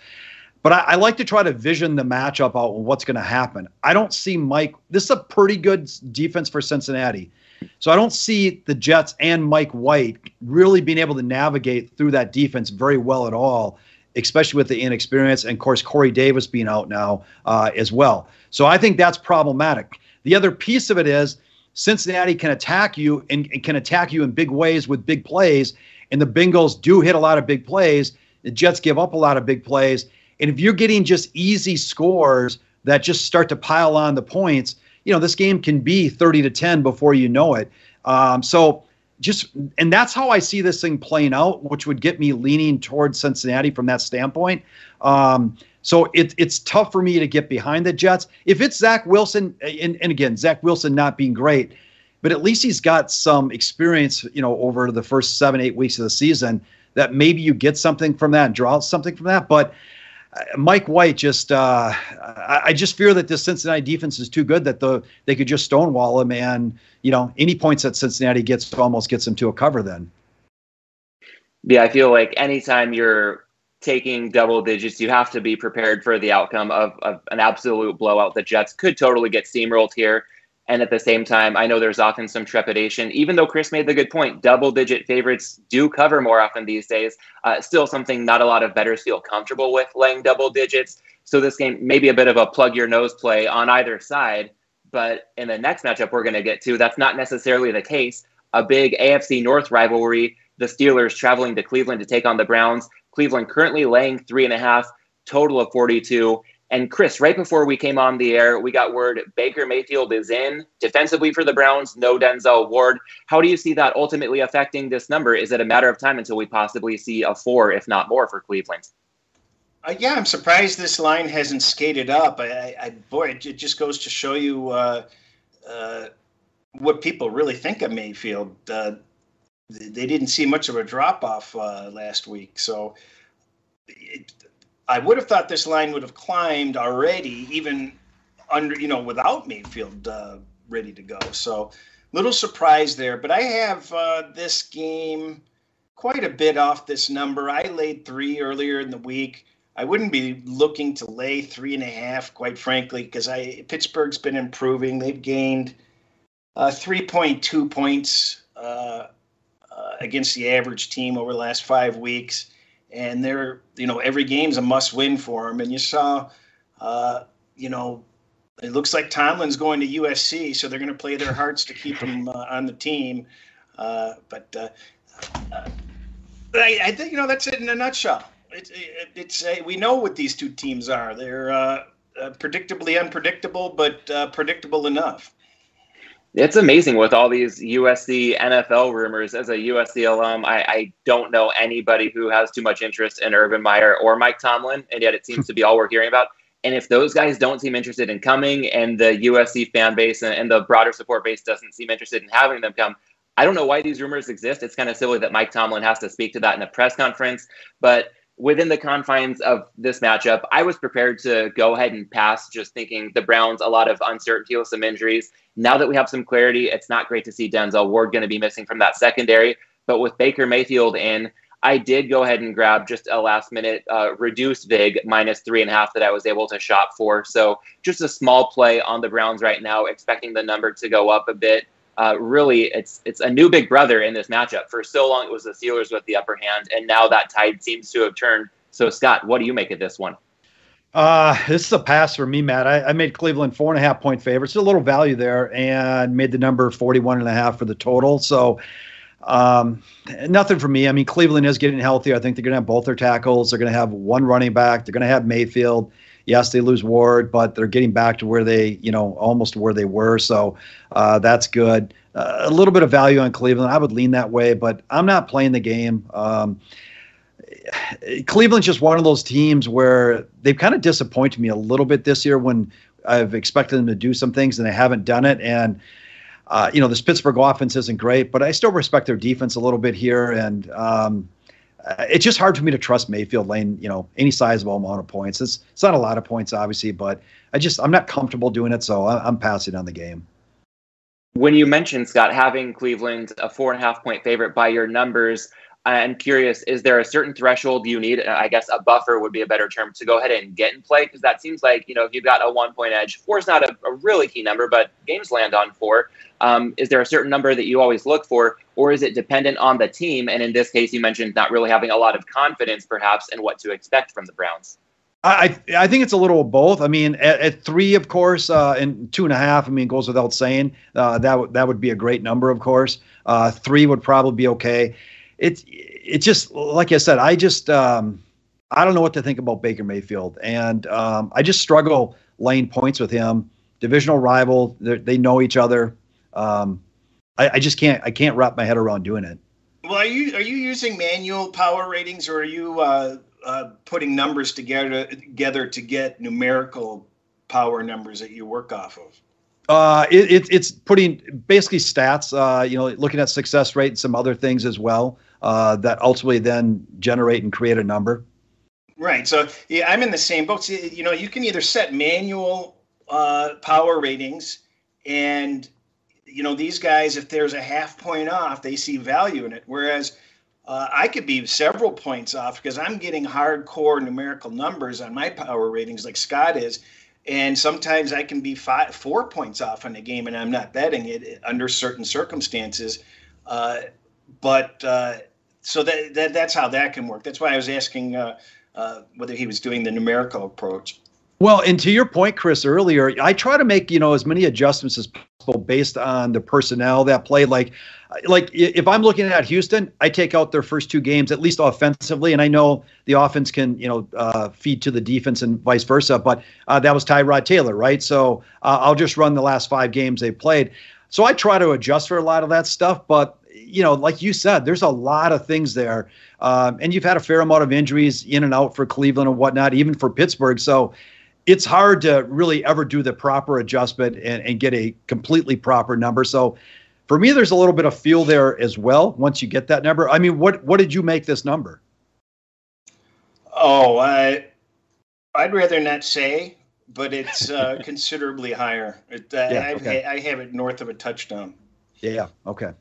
But I, I, like to try to vision the matchup out what's going to happen. I don't see Mike. This is a pretty good defense for Cincinnati. So I don't see the Jets and Mike White really being able to navigate through that defense very well at all, especially with the inexperience and of course Corey Davis being out now uh, as well. So I think that's problematic. The other piece of it is Cincinnati can attack you and, and can attack you in big ways with big plays. And the Bengals do hit a lot of big plays. The Jets give up a lot of big plays. And if you're getting just easy scores that just start to pile on the points, you know, this game can be 30 to 10 before you know it. Um, so just, and that's how I see this thing playing out, which would get me leaning towards Cincinnati from that standpoint. Um, so it, it's tough for me to get behind the Jets. If it's Zach Wilson, and, and again, Zach Wilson not being great, but at least he's got some experience, you know, over the first seven, eight weeks of the season that maybe you get something from that and draw something from that. But Mike White just, uh, I, just fear that this Cincinnati defense is too good that the they could just stonewall him, and you know, any points that Cincinnati gets almost gets them to a cover. Then, yeah, I feel like anytime you're taking double digits, you have to be prepared for the outcome of, of an absolute blowout. The Jets could totally get steamrolled here. And at the same time, I know there's often some trepidation. Even though Chris made the good point, double digit favorites do cover more often these days. Uh, still something not a lot of bettors feel comfortable with laying double digits. So this game may be a bit of a plug your nose play on either side. But in the next matchup we're going to get to, that's not necessarily the case. A big AFC North rivalry, the Steelers traveling to Cleveland to take on the Browns. Cleveland currently laying three and a half, total of 42. And Chris, right before we came on the air, we got word Baker Mayfield is in defensively for the Browns, no Denzel Ward. How do you see that ultimately affecting this number? Is it a matter of time until we possibly see a four, if not more, for Cleveland? Uh, yeah, I'm surprised this line hasn't skated up. I, I boy, it just goes to show you uh, uh, what people really think of Mayfield. Uh, they didn't see much of a drop off uh, last week, so it, I would have thought this line would have climbed already, even under you know without Mayfield uh, ready to go. So little surprise there, but I have uh, this game quite a bit off this number. I laid three earlier in the week. I wouldn't be looking to lay three and a half, quite frankly, because I Pittsburgh's been improving. They've gained uh, 3.2 points uh, uh, against the average team over the last five weeks and they're you know every game's a must win for them. And you saw, uh, you know, it looks like Tomlin's going to USC, so they're going to play their hearts to keep him uh, on the team. Uh, but uh, uh, I, I, think you know that's it in a nutshell. It's it, it's a, we know what these two teams are. They're uh, predictably unpredictable, but predictable enough it's amazing with all these USC NFL rumors. As a USC alum, I, I, don't know anybody who has too much interest in Urban Meyer or Mike Tomlin, and yet it seems to be all we're hearing about. And if those guys don't seem interested in coming, and the USC fan base and, and the broader support base doesn't seem interested in having them come, I don't know why these rumors exist. It's kind of silly that Mike Tomlin has to speak to that in a press conference, but within the confines of this matchup, I was prepared to go ahead and pass, just thinking the Browns, a lot of uncertainty with some injuries. Now that we have some clarity, it's not great to see Denzel Ward going to be missing from that secondary. But with Baker Mayfield in, I did go ahead and grab just a last minute uh, reduced VIG minus three and a half that I was able to shop for. So just a small play on the Browns right now, expecting the number to go up a bit uh, really it's it's a new big brother in this matchup. For so long, it was the Steelers with the upper hand, and now that tide seems to have turned. So, Scott, what do you make of this one? Uh, this is a pass for me, Matt. I, I, made Cleveland four and a half point favorites. A little value there and made the number 41 and a half for the total. So, um, nothing for me. I mean, Cleveland is getting healthy. I think they're going to have both their tackles. They're going to have one running back. They're going to have Mayfield. Yes, they lose Ward, but they're getting back to where they, you know, almost where they were. So uh, that's good. Uh, a little bit of value on Cleveland. I would lean that way, but I'm not playing the game. Um, Cleveland's just one of those teams where they've kind of disappointed me a little bit this year when I've expected them to do some things and they haven't done it. And uh, you know, this Pittsburgh offense isn't great, but I still respect their defense a little bit here. And um, uh, it's just hard for me to trust Mayfield Lane, you know, any sizable amount of points. It's it's not a lot of points, obviously, but I just I'm not comfortable doing it, so I, am passing on the game. When you mentioned Scott having Cleveland a four and a half point favorite by your numbers, I'm curious: is there a certain threshold you need? I guess a buffer would be a better term to go ahead and get in play because that seems like you know if you've got a one point edge, four is not a, a really key number, but games land on four. Um, is there a certain number that you always look for, or is it dependent on the team? And in this case, you mentioned not really having a lot of confidence, perhaps, in what to expect from the Browns. I I think it's a little of both. I mean, at, at three, of course, uh, and two and a half. I mean, goes without saying. Uh, that w- that would be a great number, of course. Uh, three would probably be okay. It's it just like I said. I just um, I don't know what to think about Baker Mayfield, and um, I just struggle laying points with him. Divisional rival, they know each other. Um, I, I just can't I can't wrap my head around doing it. Well, are you are you using manual power ratings, or are you uh, uh, putting numbers together together to get numerical power numbers that you work off of? Uh, it, it, it's putting basically stats. Uh, you know, looking at success rate and some other things as well uh, that ultimately then generate and create a number. Right. So yeah, I'm in the same boat. You know, you can either set manual uh, power ratings, and you know these guys, if there's a half point off, they see value in it. Whereas uh, I could be several points off because I'm getting hardcore numerical numbers on my power ratings, like Scott is, and sometimes I can be five, four points off on a game, and I'm not betting it under certain circumstances. Uh, but uh, so that, that that's how that can work. That's why I was asking uh, uh, whether he was doing the numerical approach. Well, and to your point, Chris, earlier, I try to make you know as many adjustments as possible based on the personnel that play. Like, like if I'm looking at Houston, I take out their first two games at least offensively, and I know the offense can you know uh, feed to the defense and vice versa. But uh, that was Tyrod Taylor, right? So uh, I'll just run the last five games they played. So I try to adjust for a lot of that stuff, but you know, like you said, there's a lot of things there. Um, and you've had a fair amount of injuries in and out for Cleveland and whatnot, even for Pittsburgh. So it's hard to really ever do the proper adjustment and, and get a completely proper number. So for me, there's a little bit of feel there as well once you get that number. I mean, what what did you make this number? Oh, I I'd rather not say, but it's uh, considerably higher. It, uh, yeah, okay. I have it north of a touchdown. Yeah. Okay.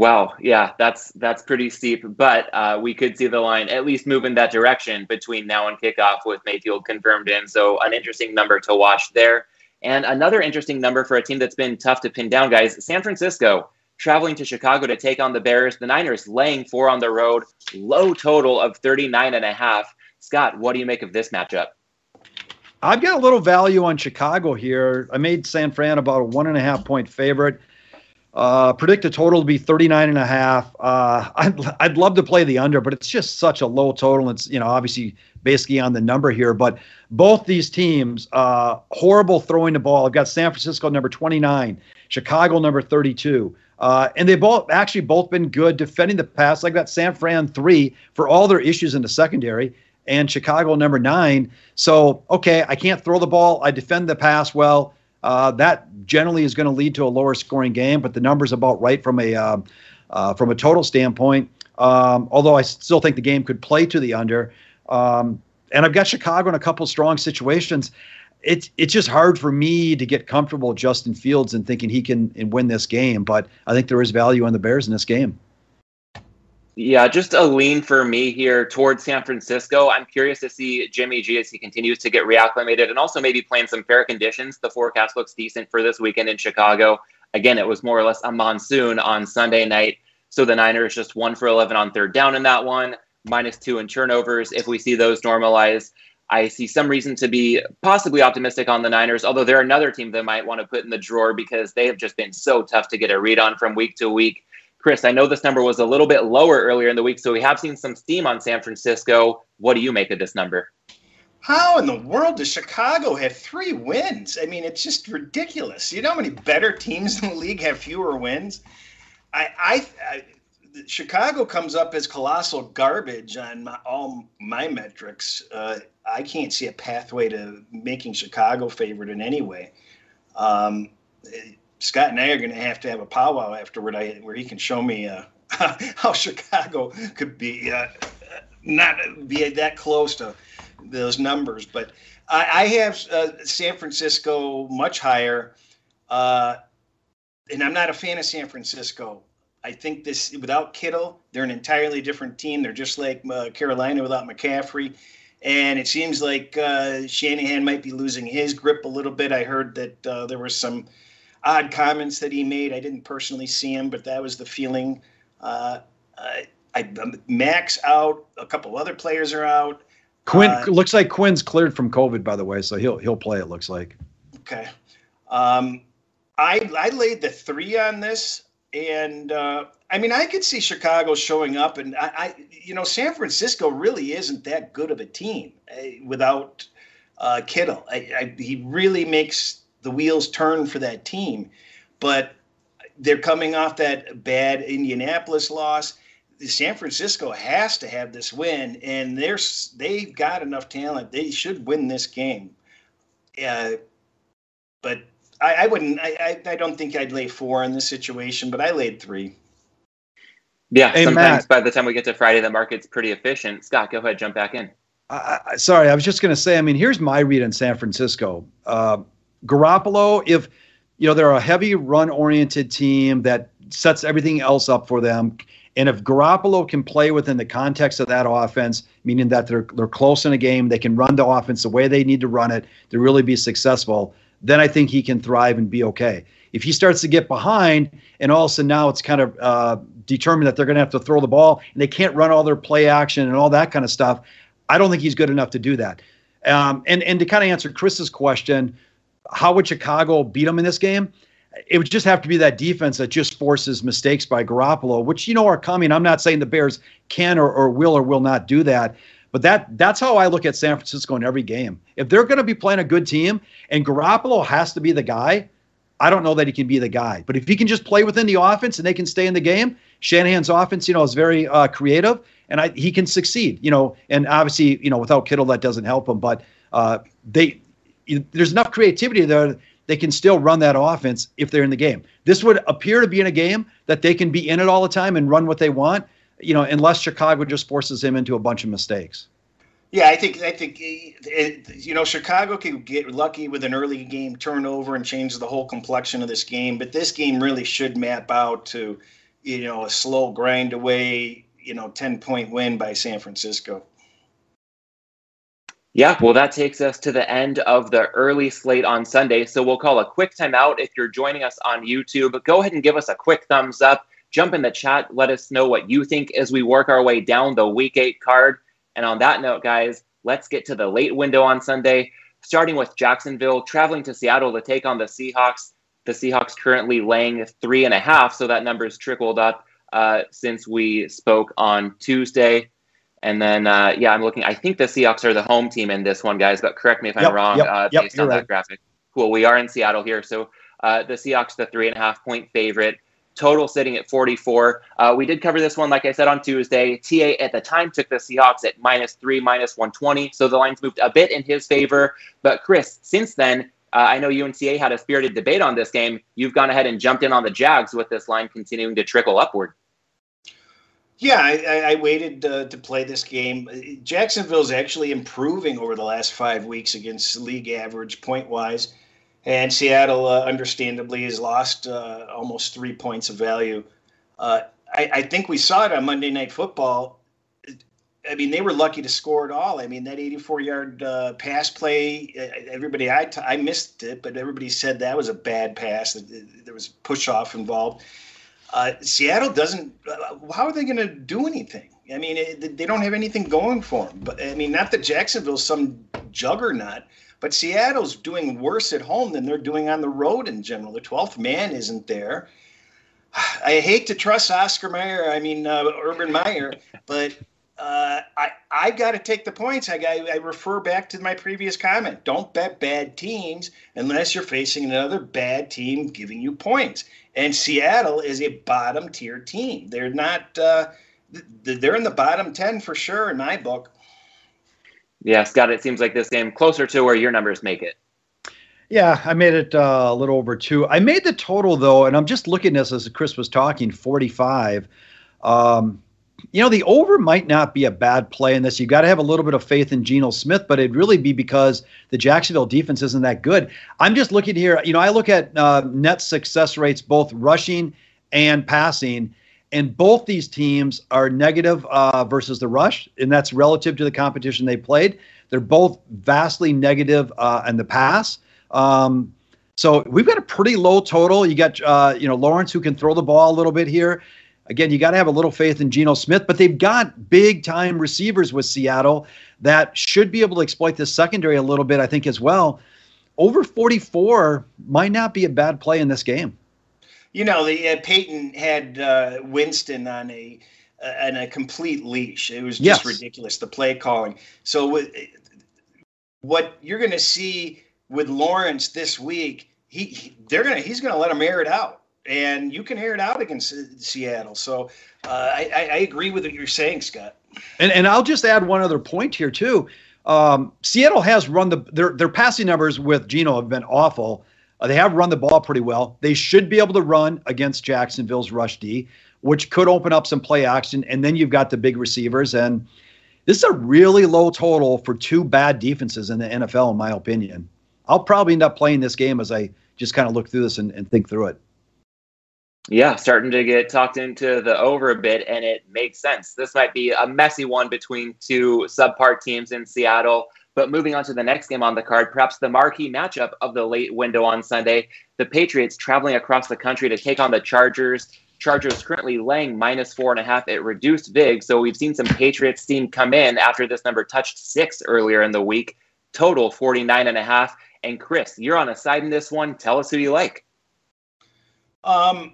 Wow, yeah, that's that's pretty steep, but uh, we could see the line at least move in that direction between now and kickoff with Mayfield confirmed in. So an interesting number to watch there, and another interesting number for a team that's been tough to pin down, guys. San Francisco traveling to Chicago to take on the Bears. The Niners laying four on the road, low total of 39 and a half. Scott, what do you make of this matchup? I've got a little value on Chicago here. I made San Fran about a one and a half point favorite. Uh, predict a total to be 39 and a half. Uh, I'd, I'd love to play the under, but it's just such a low total. It's, you know, obviously basically on the number here, but both these teams, uh, horrible throwing the ball. I've got San Francisco number 29, Chicago number 32. Uh, and they both actually both been good defending the pass. I've got San Fran three for all their issues in the secondary and Chicago number nine. So, okay, I can't throw the ball. I defend the pass well. Uh, that generally is going to lead to a lower scoring game, but the number's about right from a uh, uh, from a total standpoint. Um, although I still think the game could play to the under. Um, and I've got Chicago in a couple strong situations. It's it's just hard for me to get comfortable Justin Fields and thinking he can win this game. But I think there is value on the Bears in this game. Yeah, just a lean for me here towards San Francisco. I'm curious to see Jimmy G as he continues to get reacclimated and also maybe playing some fair conditions. The forecast looks decent for this weekend in Chicago. Again, it was more or less a monsoon on Sunday night. So the Niners just one for 11 on third down in that one, minus two in turnovers. If we see those normalize, I see some reason to be possibly optimistic on the Niners, although they're another team that might want to put in the drawer because they have just been so tough to get a read on from week to week. Chris, I know this number was a little bit lower earlier in the week, so we have seen some steam on San Francisco. What do you make of this number? How in the world does Chicago have three wins? I mean, it's just ridiculous. You know how many better teams in the league have fewer wins? I, I, I Chicago comes up as colossal garbage on my, all my metrics. Uh, I can't see a pathway to making Chicago favorite in any way. Um, Scott and I are going to have to have a powwow afterward, I, where he can show me uh, how Chicago could be uh, not be that close to those numbers. But I, I have uh, San Francisco much higher, uh, and I'm not a fan of San Francisco. I think this without Kittle, they're an entirely different team. They're just like uh, Carolina without McCaffrey. And it seems like uh, Shanahan might be losing his grip a little bit. I heard that there was some odd comments that he made. I didn't personally see him, but that was the feeling. Uh, I, I, Mack's out, a couple other players are out. Quinn uh, looks like Quinn's cleared from COVID, by the way, so he'll he'll play. It looks like. Okay. Um, I I laid the three on this, and uh, I mean I could see Chicago showing up, and I, I you know San Francisco really isn't that good of a team uh, without uh, Kittle. I, I, he really makes the wheels turn for that team, but they're coming off that bad Indianapolis loss. San Francisco has to have this win, and they're they've got enough talent. They should win this game. Uh, but I, I wouldn't. I, I, I don't think I'd lay four in this situation, but I laid three. Yeah, hey, sometimes Matt, by the time we get to Friday, the market's pretty efficient. Scott, go ahead, jump back in. Uh, sorry, I was just going to say. I mean, here's my read on San Francisco. Uh, Garoppolo, if you know they're a heavy run-oriented team that sets everything else up for them, and if Garoppolo can play within the context of that offense, meaning that they're they're close in a game, they can run the offense the way they need to run it to really be successful then I think he can thrive and be okay. If he starts to get behind and all of a sudden now it's kind of uh, determined that they're going to have to throw the ball and they can't run all their play action and all that kind of stuff, I don't think he's good enough to do that. Um, and and to kind of answer Chris's question, how would Chicago beat them in this game? It would just have to be that defense that just forces mistakes by Garoppolo, which you know are coming. I'm not saying the Bears can or, or will or will not do that, but that that's how I look at San Francisco in every game. If they're going to be playing a good team and Garoppolo has to be the guy, I don't know that he can be the guy. But if he can just play within the offense and they can stay in the game, Shanahan's offense, you know, is very uh, creative and I, he can succeed. You know, and obviously, you know, without Kittle, that doesn't help him. But uh, they there's enough creativity there. They can still run that offense if they're in the game. This would appear to be in a game that they can be in it all the time and run what they want you know, unless Chicago just forces him into a bunch of mistakes. Yeah, I think I think you know Chicago can get lucky with an early game turnover and change the whole complexion of this game, but this game really should map out to you know a slow grind away, you know, 10 point win by San Francisco. Yeah, well, that takes us to the end of the early slate on Sunday. So we'll call a quick timeout. If you're joining us on YouTube, go ahead and give us a quick thumbs up Jump in the chat. Let us know what you think as we work our way down the week eight card. And on that note, guys, let's get to the late window on Sunday, starting with Jacksonville traveling to Seattle to take on the Seahawks. The Seahawks currently laying three and a half, so that number's trickled up uh, since we spoke on Tuesday. And then, uh, yeah, I'm looking. I think the Seahawks are the home team in this one, guys. But correct me if I'm wrong yep, uh, yep, based on right. that graphic. Cool. We are in Seattle here, so uh, the Seahawks, the three and a half point favorite total sitting at 44. Uh, we did cover this one, like I said, on Tuesday. TA at the time took the Seahawks at minus three, minus 120. So the lines moved a bit in his favor. But Chris, since then, uh, I know you and TA had a spirited debate on this game. You've gone ahead and jumped in on the Jags with this line continuing to trickle upward. Yeah, I, I waited uh, to play this game. Jacksonville's actually improving over the last five weeks against league average point wise. And Seattle, uh, understandably, has lost uh, almost three points of value. Uh, I, I, think we saw it on Monday Night Football. I mean, they were lucky to score at all. I mean, that 84 yard uh, pass play, everybody, I, t- I missed it, but everybody said that was a bad pass. There was push off involved. Uh, Seattle doesn't, uh, how are they going to do anything? I mean, it, they don't have anything going for them. But I mean, not that Jacksonville's some juggernaut, but Seattle's doing worse at home than they're doing on the road in general. The 12th man isn't there. I hate to trust Oscar Mayer, I mean, uh, Urban Meyer, but uh, I, I got to take the points. I, I, I refer back to my previous comment. Don't bet bad teams unless you're facing another bad team giving you points. And Seattle is a bottom tier team. They're not, uh, they're in the bottom 10 for sure in my book. Yeah, Scott, it seems like this game closer to where your numbers make it. Yeah, I made it uh, a little over two. I made the total though, and I'm just looking at this as Chris was talking, 45. Um, you know, the over might not be a bad play in this. You got to have a little bit of faith in Geno Smith, but it'd really be because the Jacksonville defense isn't that good. I'm just looking here. You know, I look at uh, net success rates, both rushing and passing, and both these teams are negative uh, versus the rush, and that's relative to the competition they played. They're both vastly negative uh, in the pass. Um, so we've got a pretty low total. You got uh, you know Lawrence who can throw the ball a little bit here. Again, you got to have a little faith in Geno Smith, but they've got big time receivers with Seattle that should be able to exploit the secondary a little bit, I think, as well. Over 44 might not be a bad play in this game. You know, the uh, Payton had uh, Winston on a uh, on a complete leash. It was just yes. ridiculous the play calling. So what you're going to see with Lawrence this week, he, he they're going to he's going to let him air it out, and you can hear it out against Seattle. So uh, I, I agree with what you're saying, Scott. And and I'll just add one other point here too. Um, Seattle has run the their their passing numbers with Geno have been awful. Uh, they have run the ball pretty well. They should be able to run against Jacksonville's rush D, which could open up some play action. And then you've got the big receivers. And this is a really low total for two bad defenses in the NFL, in my opinion. I'll probably end up playing this game as I just kind of look through this and, and think through it. Yeah, starting to get talked into the over a bit, and it makes sense. This might be a messy one between two subpar teams in Seattle. But moving on to the next game on the card, perhaps the marquee matchup of the late window on Sunday, the Patriots traveling across the country to take on the Chargers. Chargers currently laying minus four and a half at reduced VIG. So we've seen some Patriots team come in after this number touched six earlier in the week. Total 49 and a half. And Chris, you're on a side in this one. Tell us who you like. Um,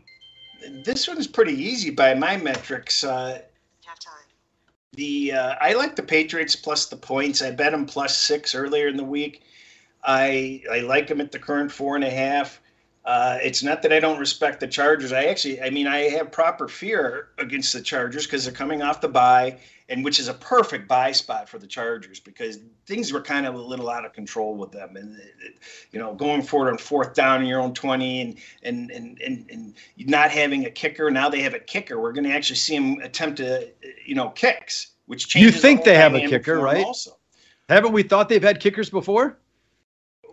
this one's pretty easy by my metrics. Uh, the uh, I like the Patriots plus the points. I bet them plus six earlier in the week. I I like them at the current four and a half. Uh, it's not that I don't respect the Chargers. I actually, I mean, I have proper fear against the Chargers because they're coming off the bye, and which is a perfect bye spot for the Chargers because things were kind of a little out of control with them, and you know, going forward on fourth down in your own twenty, and and and and, and not having a kicker. Now they have a kicker. We're going to actually see them attempt to, you know, kicks, which changes. You think the they have a kicker, right? Also, haven't we thought they've had kickers before?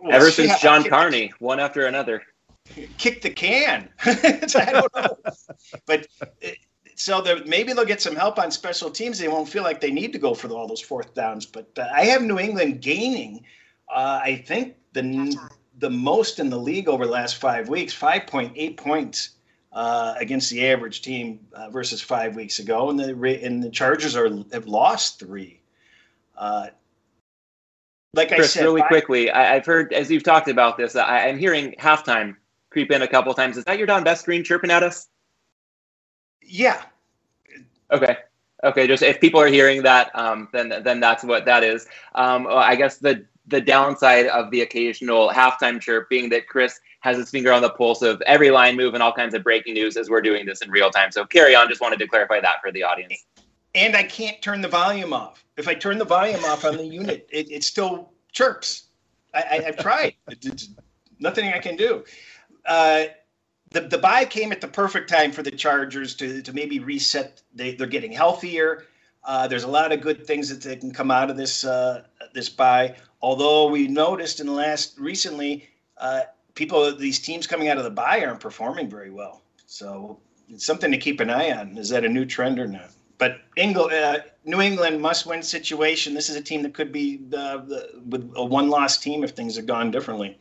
Well, Ever since John Carney, one after another kick the can. I don't know. but so maybe they'll get some help on special teams. They won't feel like they need to go for all those fourth downs. But uh, I have New England gaining. Uh, I think the the most in the league over the last five weeks, five point eight points. Uh, against the average team uh, versus five weeks ago, and the and the Chargers are have lost three. Uh, like Chris, I said, really five, quickly, I, have heard as you've talked about this, I, am hearing halftime creep in a couple times. Is that your Don Best screen chirping at us? Yeah. Okay. Okay. Just if people are hearing that, um, then then that's what that is. Um, I guess the the downside of the occasional halftime chirp being that Chris has his finger on the pulse of every line move and all kinds of breaking news as we're doing this in real time. So carry on. Just wanted to clarify that for the audience. And I can't turn the volume off. If I turn the volume off on the unit, it, it still chirps. I, I've tried. It's nothing I can do uh, the the bye came at the perfect time for the Chargers to to maybe reset. They they're getting healthier. Uh, there's a lot of good things that they can come out of this uh, this bye. Although we noticed in the last recently, uh, people these teams coming out of the bye aren't performing very well. So it's something to keep an eye on. Is that a new trend or not? But England, uh, New England must win situation. This is a team that could be the, the, with a one loss team if things had gone differently.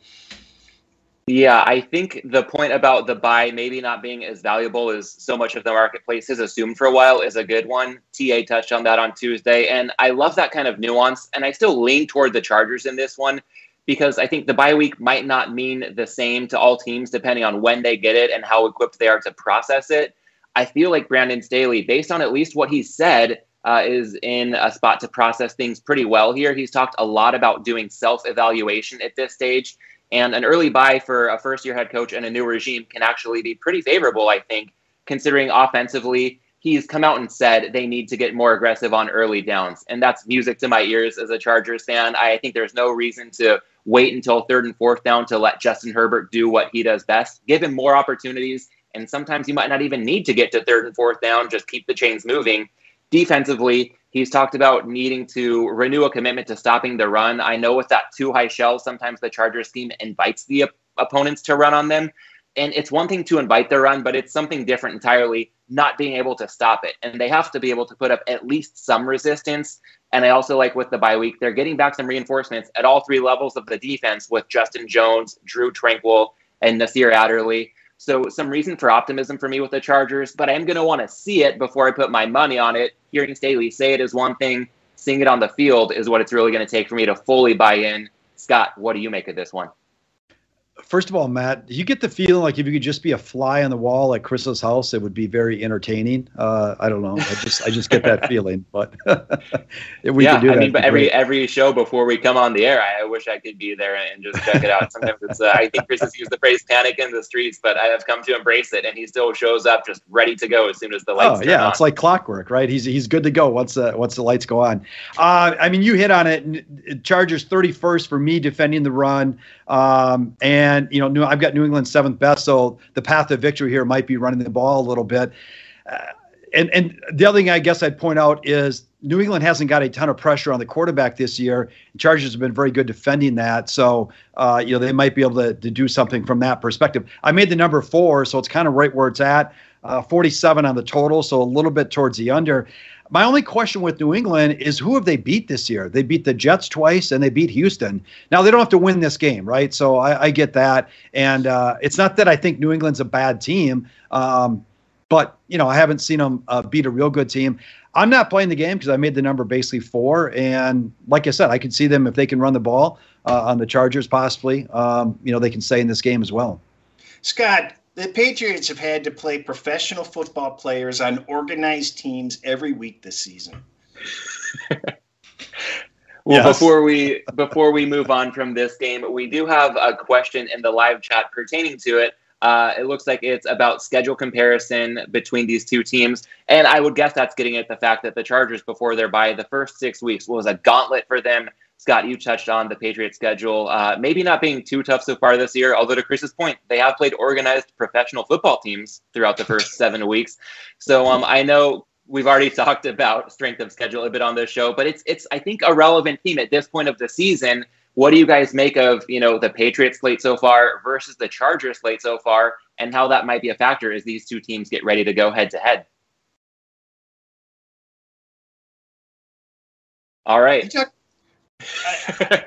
Yeah, I think the point about the bye maybe not being as valuable as so much of the marketplace has assumed for a while is a good one. TA touched on that on Tuesday, and I love that kind of nuance. And I still lean toward the Chargers in this one because I think the bye week might not mean the same to all teams depending on when they get it and how equipped they are to process it. I feel like Brandon Staley, based on at least what he said, uh, is in a spot to process things pretty well here. He's talked a lot about doing self evaluation at this stage and an early bye for a first year head coach and a new regime can actually be pretty favorable, I think, considering offensively, he's come out and said they need to get more aggressive on early downs. And that's music to my ears as a Chargers fan. I think there's no reason to wait until third and fourth down to let Justin Herbert do what he does best. Give him more opportunities. And sometimes you might not even need to get to third and fourth down, just keep the chains moving. Defensively, He's talked about needing to renew a commitment to stopping the run. I know with that two high shell, sometimes the Chargers team invites the op- opponents to run on them. And it's one thing to invite the run, but it's something different entirely, not being able to stop it. And they have to be able to put up at least some resistance. And I also like with the bye week, they're getting back some reinforcements at all three levels of the defense with Justin Jones, Drue Tranquill, and Nasir Adderley. So some reason for optimism for me with the Chargers, but I am going to want to see it before I put my money on it. Hearing Staley say it is one thing, seeing it on the field is what it's really going to take for me to fully buy in. Scott, what do you make of this one? First of all, Matt, do you get the feeling like if you could just be a fly on the wall at Chris's house, it would be very entertaining. Uh, I don't know. I just I just get that feeling. But we yeah, I mean, but every great. every show before we come on the air, I, I, wish I could be there and just check it out. Sometimes it's uh, I think Chris has used the phrase "panic in the streets," but I have come to embrace it, and he still shows up just ready to go as soon as the lights. Oh yeah, on. it's like clockwork, right? He's he's good to go once the once the lights go on. Uh, I mean, you hit on it. Chargers thirty first for me defending the run, um, and you know, I've got New England seventh best, so the path of victory here might be running the ball a little bit. Uh, and and the other thing I guess I'd point out is New England hasn't got a ton of pressure on the quarterback this year. Chargers have been very good defending that, so uh, you know they might be able to, to do something from that perspective. I made the number four, so it's kind of right where it's at. Uh, 47 on the total, so a little bit towards the under. My only question with New England is who have they beat this year? They beat the Jets twice and they beat Houston. Now they don't have to win this game, right? So I, I get that, and uh, it's not that I think New England's a bad team, um, but you know I haven't seen them uh, beat a real good team. I'm not playing the game because I made the number basically four, and like I said, I can see them if they can run the ball uh, on the Chargers, possibly. Um, you know they can stay in this game as well. Scott, the Patriots have had to play professional football players on organized teams every week this season. well, yes. before we before we move on from this game, we do have a question in the live chat pertaining to it. Uh, it looks like it's about schedule comparison between these two teams, and I would guess that's getting at the fact that the Chargers, before their bye, the first six weeks was a gauntlet for them. Scott, you touched on the Patriots schedule, uh, maybe not being too tough so far this year. Although to Chris's point, they have played organized professional football teams throughout the first seven weeks. So um, I know we've already talked about strength of schedule a bit on this show, but it's it's I think a relevant theme at this point of the season. What do you guys make of you know the Patriots slate so far versus the Chargers slate so far, and how that might be a factor as these two teams get ready to go head to head? All right. I,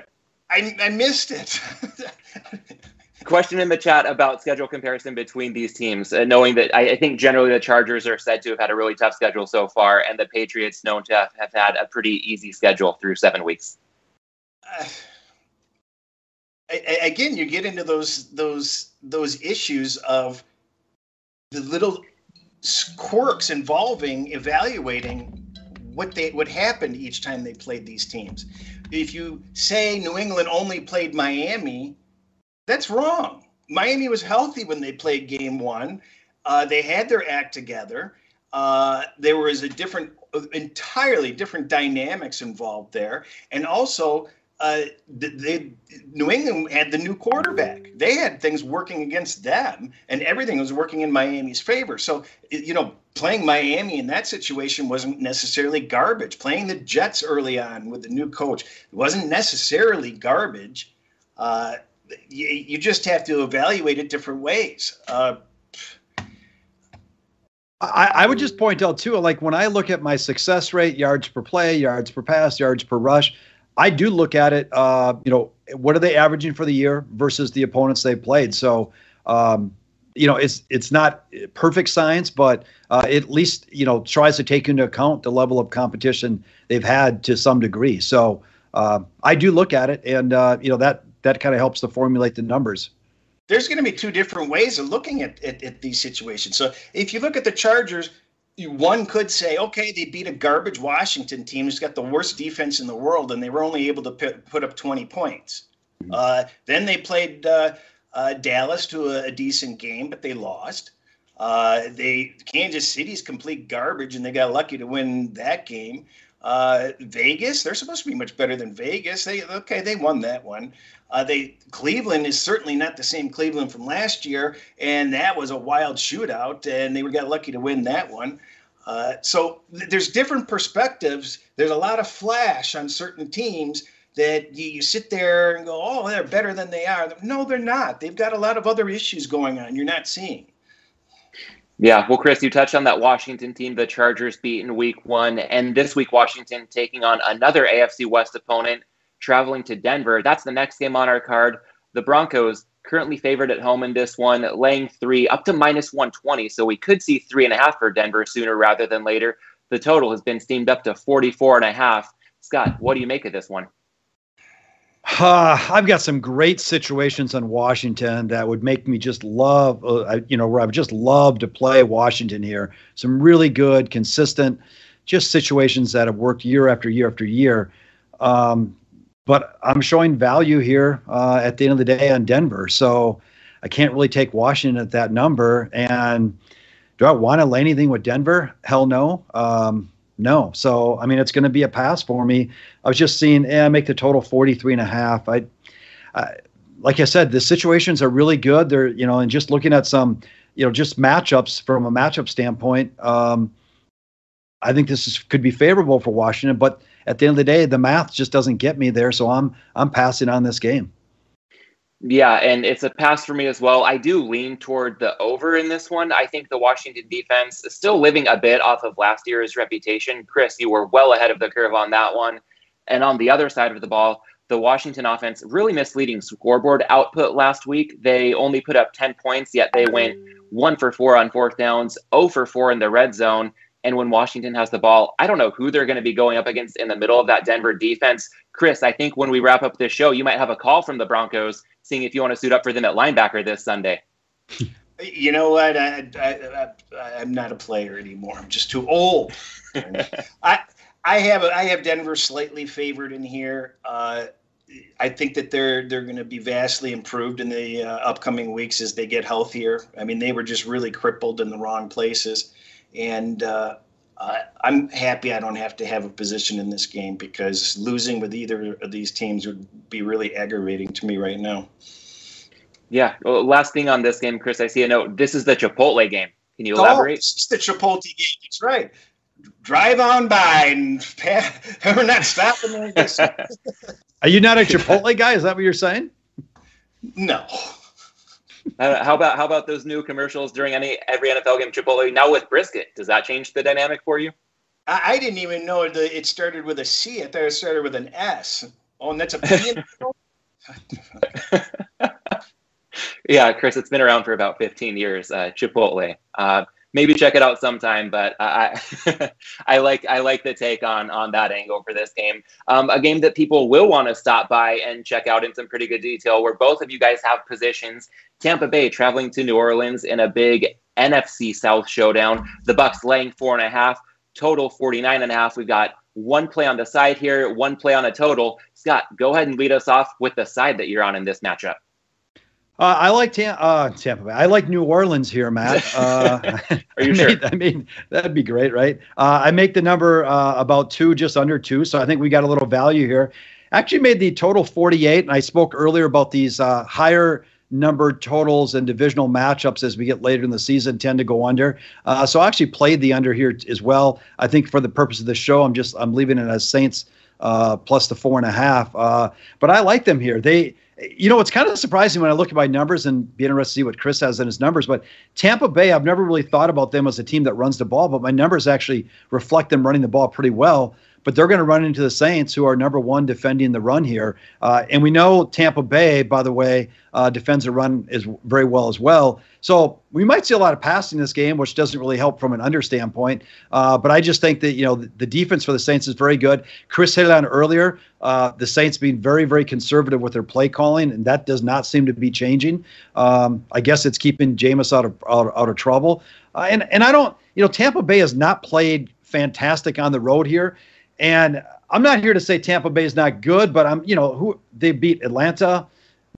I, I missed it. Question in the chat about schedule comparison between these teams, uh, knowing that I, I, think generally the Chargers are said to have had a really tough schedule so far, and the Patriots known to have, have had a pretty easy schedule through seven weeks. Uh, I, again, you get into those those those issues of the little quirks involving evaluating what they what happened each time they played these teams if you say New England only played Miami, that's wrong. Miami was healthy when they played game one. Uh, they had their act together. Uh, there was a different, entirely different dynamics involved there. And also, uh, they, New England had the new quarterback. They had things working against them, and everything was working in Miami's favor. So, you know, playing Miami in that situation wasn't necessarily garbage. Playing the Jets early on with the new coach wasn't necessarily garbage. Uh, you, you, just have to evaluate it different ways. Uh, I, I, would just point out too, like when I look at my success rate, yards per play, yards per pass, yards per rush, I do look at it. Uh, you know, what are they averaging for the year versus the opponents they played? So, um, you know, it's it's not perfect science, but uh, at least you know tries to take into account the level of competition they've had to some degree. So uh, I do look at it, and uh, you know that that kind of helps to formulate the numbers. There's going to be two different ways of looking at, at, at these situations. So if you look at the Chargers, one could say, okay, they beat a garbage Washington team who's got the worst defense in the world, and they were only able to put, up 20 points. Mm-hmm. Uh, then they played uh, uh, Dallas to a, a, decent game, but they lost. Uh, they Kansas City's complete garbage, and they got lucky to win that game. Uh, Vegas, they're supposed to be much better than Vegas. They okay, they won that one. Uh, they Cleveland is certainly not the same Cleveland from last year, and that was a wild shootout, and they were got lucky to win that one. Uh, so th- there's different perspectives. There's a lot of flash on certain teams that you, you sit there and go, "Oh, they're better than they are." No, they're not. They've got a lot of other issues going on. You're not seeing. Yeah, well, Chris, you touched on that Washington team the Chargers beat in Week One, and this week Washington taking on another AFC West opponent traveling to Denver. That's the next game on our card. The Broncos currently favored at home in this one, laying three up to minus 120. So we could see three and a half for Denver sooner rather than later. The total has been steamed up to 44 and a half. Scott, what do you make of this one? Uh, I've got some great situations on Washington that would make me just love, uh, you know, where I would just love to play Washington here. Some really good, consistent, just situations that have worked year after year after year. Um, but I'm showing value here uh, at the end of the day on Denver. So I can't really take Washington at that number. And do I want to lay anything with Denver? Hell no. Um, no. So, I mean, it's going to be a pass for me. I was just seeing, eh, make the total 43 and a half. I, I, like I said, the situations are really good. They're, you know, and just looking at some, you know, just matchups from a matchup standpoint, um, I think this is, could be favorable for Washington. But at the end of the day, the math just doesn't get me there. So I'm, I'm passing on this game. Yeah, and it's a pass for me as well. I do lean toward the over in this one. I think the Washington defense is still living a bit off of last year's reputation. Chris, you were well ahead of the curve on that one. And on the other side of the ball, the Washington offense really misleading scoreboard output last week. They only put up 10 points, yet they went 1 for 4 on fourth downs, 0 for 4 in the red zone. And when Washington has the ball, I don't know who they're going to be going up against in the middle of that Denver defense. Chris, I think when we wrap up this show, you might have a call from the Broncos seeing if you want to suit up for them at linebacker this Sunday. You know what? I, I, I, am not a player anymore. I'm just too old. I I have I have Denver slightly favored in here. Uh, I think that they're they're going to be vastly improved in the uh, upcoming weeks as they get healthier. I mean, they were just really crippled in the wrong places, and uh, uh, I'm happy I don't have to have a position in this game because losing with either of these teams would be really aggravating to me right now. Yeah. Well, last thing on this game, Chris, I see a note. This is the Chipotle game. Can you elaborate? Oh, it's the Chipotle game. That's right. Drive on by and pass. we're not stopping. Are you not a Chipotle guy? Is that what you're saying? No. Uh, how about how about those new commercials during any every NFL game? Chipotle now with brisket. Does that change the dynamic for you? I, I didn't even know the, it started with a C. I thought it started with an S. Oh, and that's a P. yeah, Chris, it's been around for about 15 years. Uh, Chipotle. Uh, maybe check it out sometime. But I, I like I like the take on on that angle for this game. Um, a game that people will want to stop by and check out in some pretty good detail, where both of you guys have positions. Tampa Bay traveling to New Orleans in a big NFC South showdown. The Bucks laying four and a half, total 49 and a half. We've got one play on the side here, one play on a total. Scott, go ahead and lead us off with the side that you're on in this matchup. Uh, I like Tam- uh, Tampa Bay. I like New Orleans here, Matt. Uh, Are you I sure? Made, I mean, that'd be great, right? Uh, I make the number uh, about two, just under two. So I think we got a little value here. Actually, made the total 48, and I spoke earlier about these uh, higher numbered totals and divisional matchups as we get later in the season tend to go under. Uh, so I actually played the under here as well. I think for the purpose of the show, I'm just I'm leaving it as Saints uh, plus the four and a half. Uh, but I like them here. They, you know, it's kind of surprising when I look at my numbers and be interested to see what Chris has in his numbers. But Tampa Bay, I've never really thought about them as a team that runs the ball, but my numbers actually reflect them running the ball pretty well but they're going to run into the Saints, who are number one defending the run here. Uh, and we know Tampa Bay, by the way, uh, defends the run is very well as well. So we might see a lot of passing this game, which doesn't really help from an under standpoint. Uh, but I just think that you know the, the, defense for the Saints is very good. Chris hit it on earlier. Uh, the Saints being very, very conservative with their play calling, and that does not seem to be changing. Um, I guess it's keeping Jameis out of out, out of trouble. Uh, and and I don't, you know, Tampa Bay has not played fantastic on the road here. And I'm not here to say Tampa Bay is not good, but I'm, you know, who they beat Atlanta,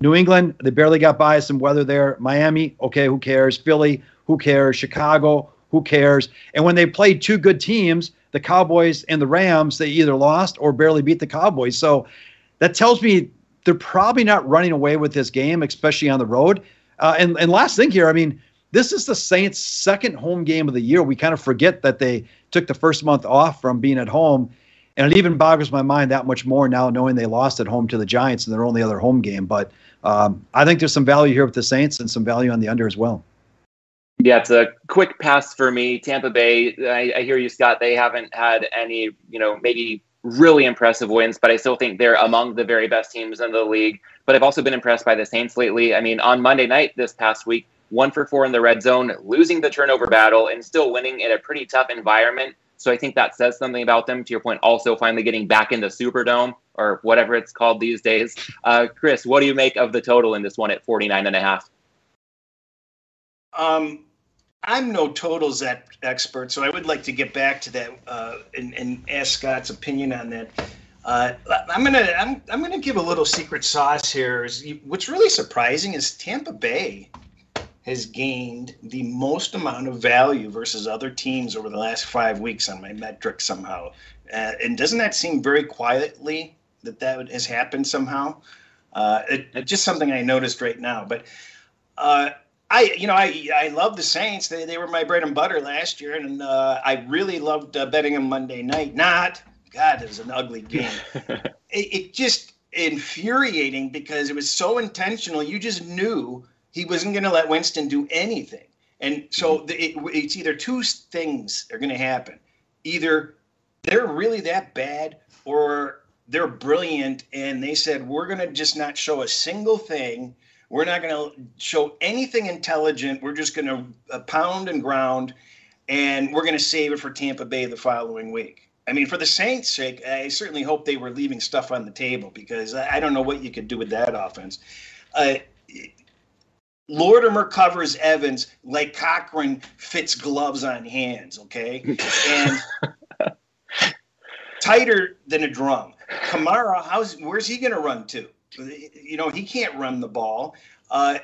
New England, they barely got by some weather there. Miami, okay, who cares? Philly, who cares? Chicago, who cares? And when they played two good teams, the Cowboys and the Rams, they either lost or barely beat the Cowboys. So that tells me they're probably not running away with this game, especially on the road. Uh, and and last thing here, I mean, this is the Saints' second home game of the year. We kind of forget that they took the first month off from being at home and it even boggles my mind that much more now knowing they lost at home to the Giants in their only other home game. But um, I think there's some value here with the Saints and some value on the under as well. Yeah, it's a quick pass for me. Tampa Bay, I, I, hear you, Scott. They haven't had any, you know, maybe really impressive wins, but I still think they're among the very best teams in the league. But I've also been impressed by the Saints lately. I mean, on Monday night this past week, one for four in the red zone, losing the turnover battle, and still winning in a pretty tough environment. So I think that says something about them. To your point, also finally getting back in the Superdome or whatever it's called these days. Uh, Chris, what do you make of the total in this one at 49 and a half? Um, I'm no totals expert, so I would like to get back to that uh, and, and, ask Scott's opinion on that. Uh, I'm gonna I'm, I'm gonna give a little secret sauce here. what's really surprising is Tampa Bay has gained the most amount of value versus other teams over the last five weeks on my metric somehow. Uh, and doesn't that seem very quietly that that has happened somehow? Uh, it, it's just something I noticed right now. But uh, I, you know, I I love the Saints. They, they were my bread and butter last year, and uh, I really loved uh, betting them Monday night. Not, God, it was an ugly game. it, it just infuriating because it was so intentional. You just knew he wasn't going to let Winston do anything. And so mm-hmm. the, it, it's either two things are going to happen. Either they're really that bad or they're brilliant and they said, we're going to just not show a single thing. We're not going to show anything intelligent. We're just going to uh, pound and ground and we're going to save it for Tampa Bay the following week. I mean, for the Saints' sake, I certainly hope they were leaving stuff on the table because I don't know what you could do with that offense. Uh, Lattimore covers Evans like Cochran fits gloves on hands, okay? And tighter than a drum. Kamara, how's where's he going to run to? You know, he can't run the ball. Uh,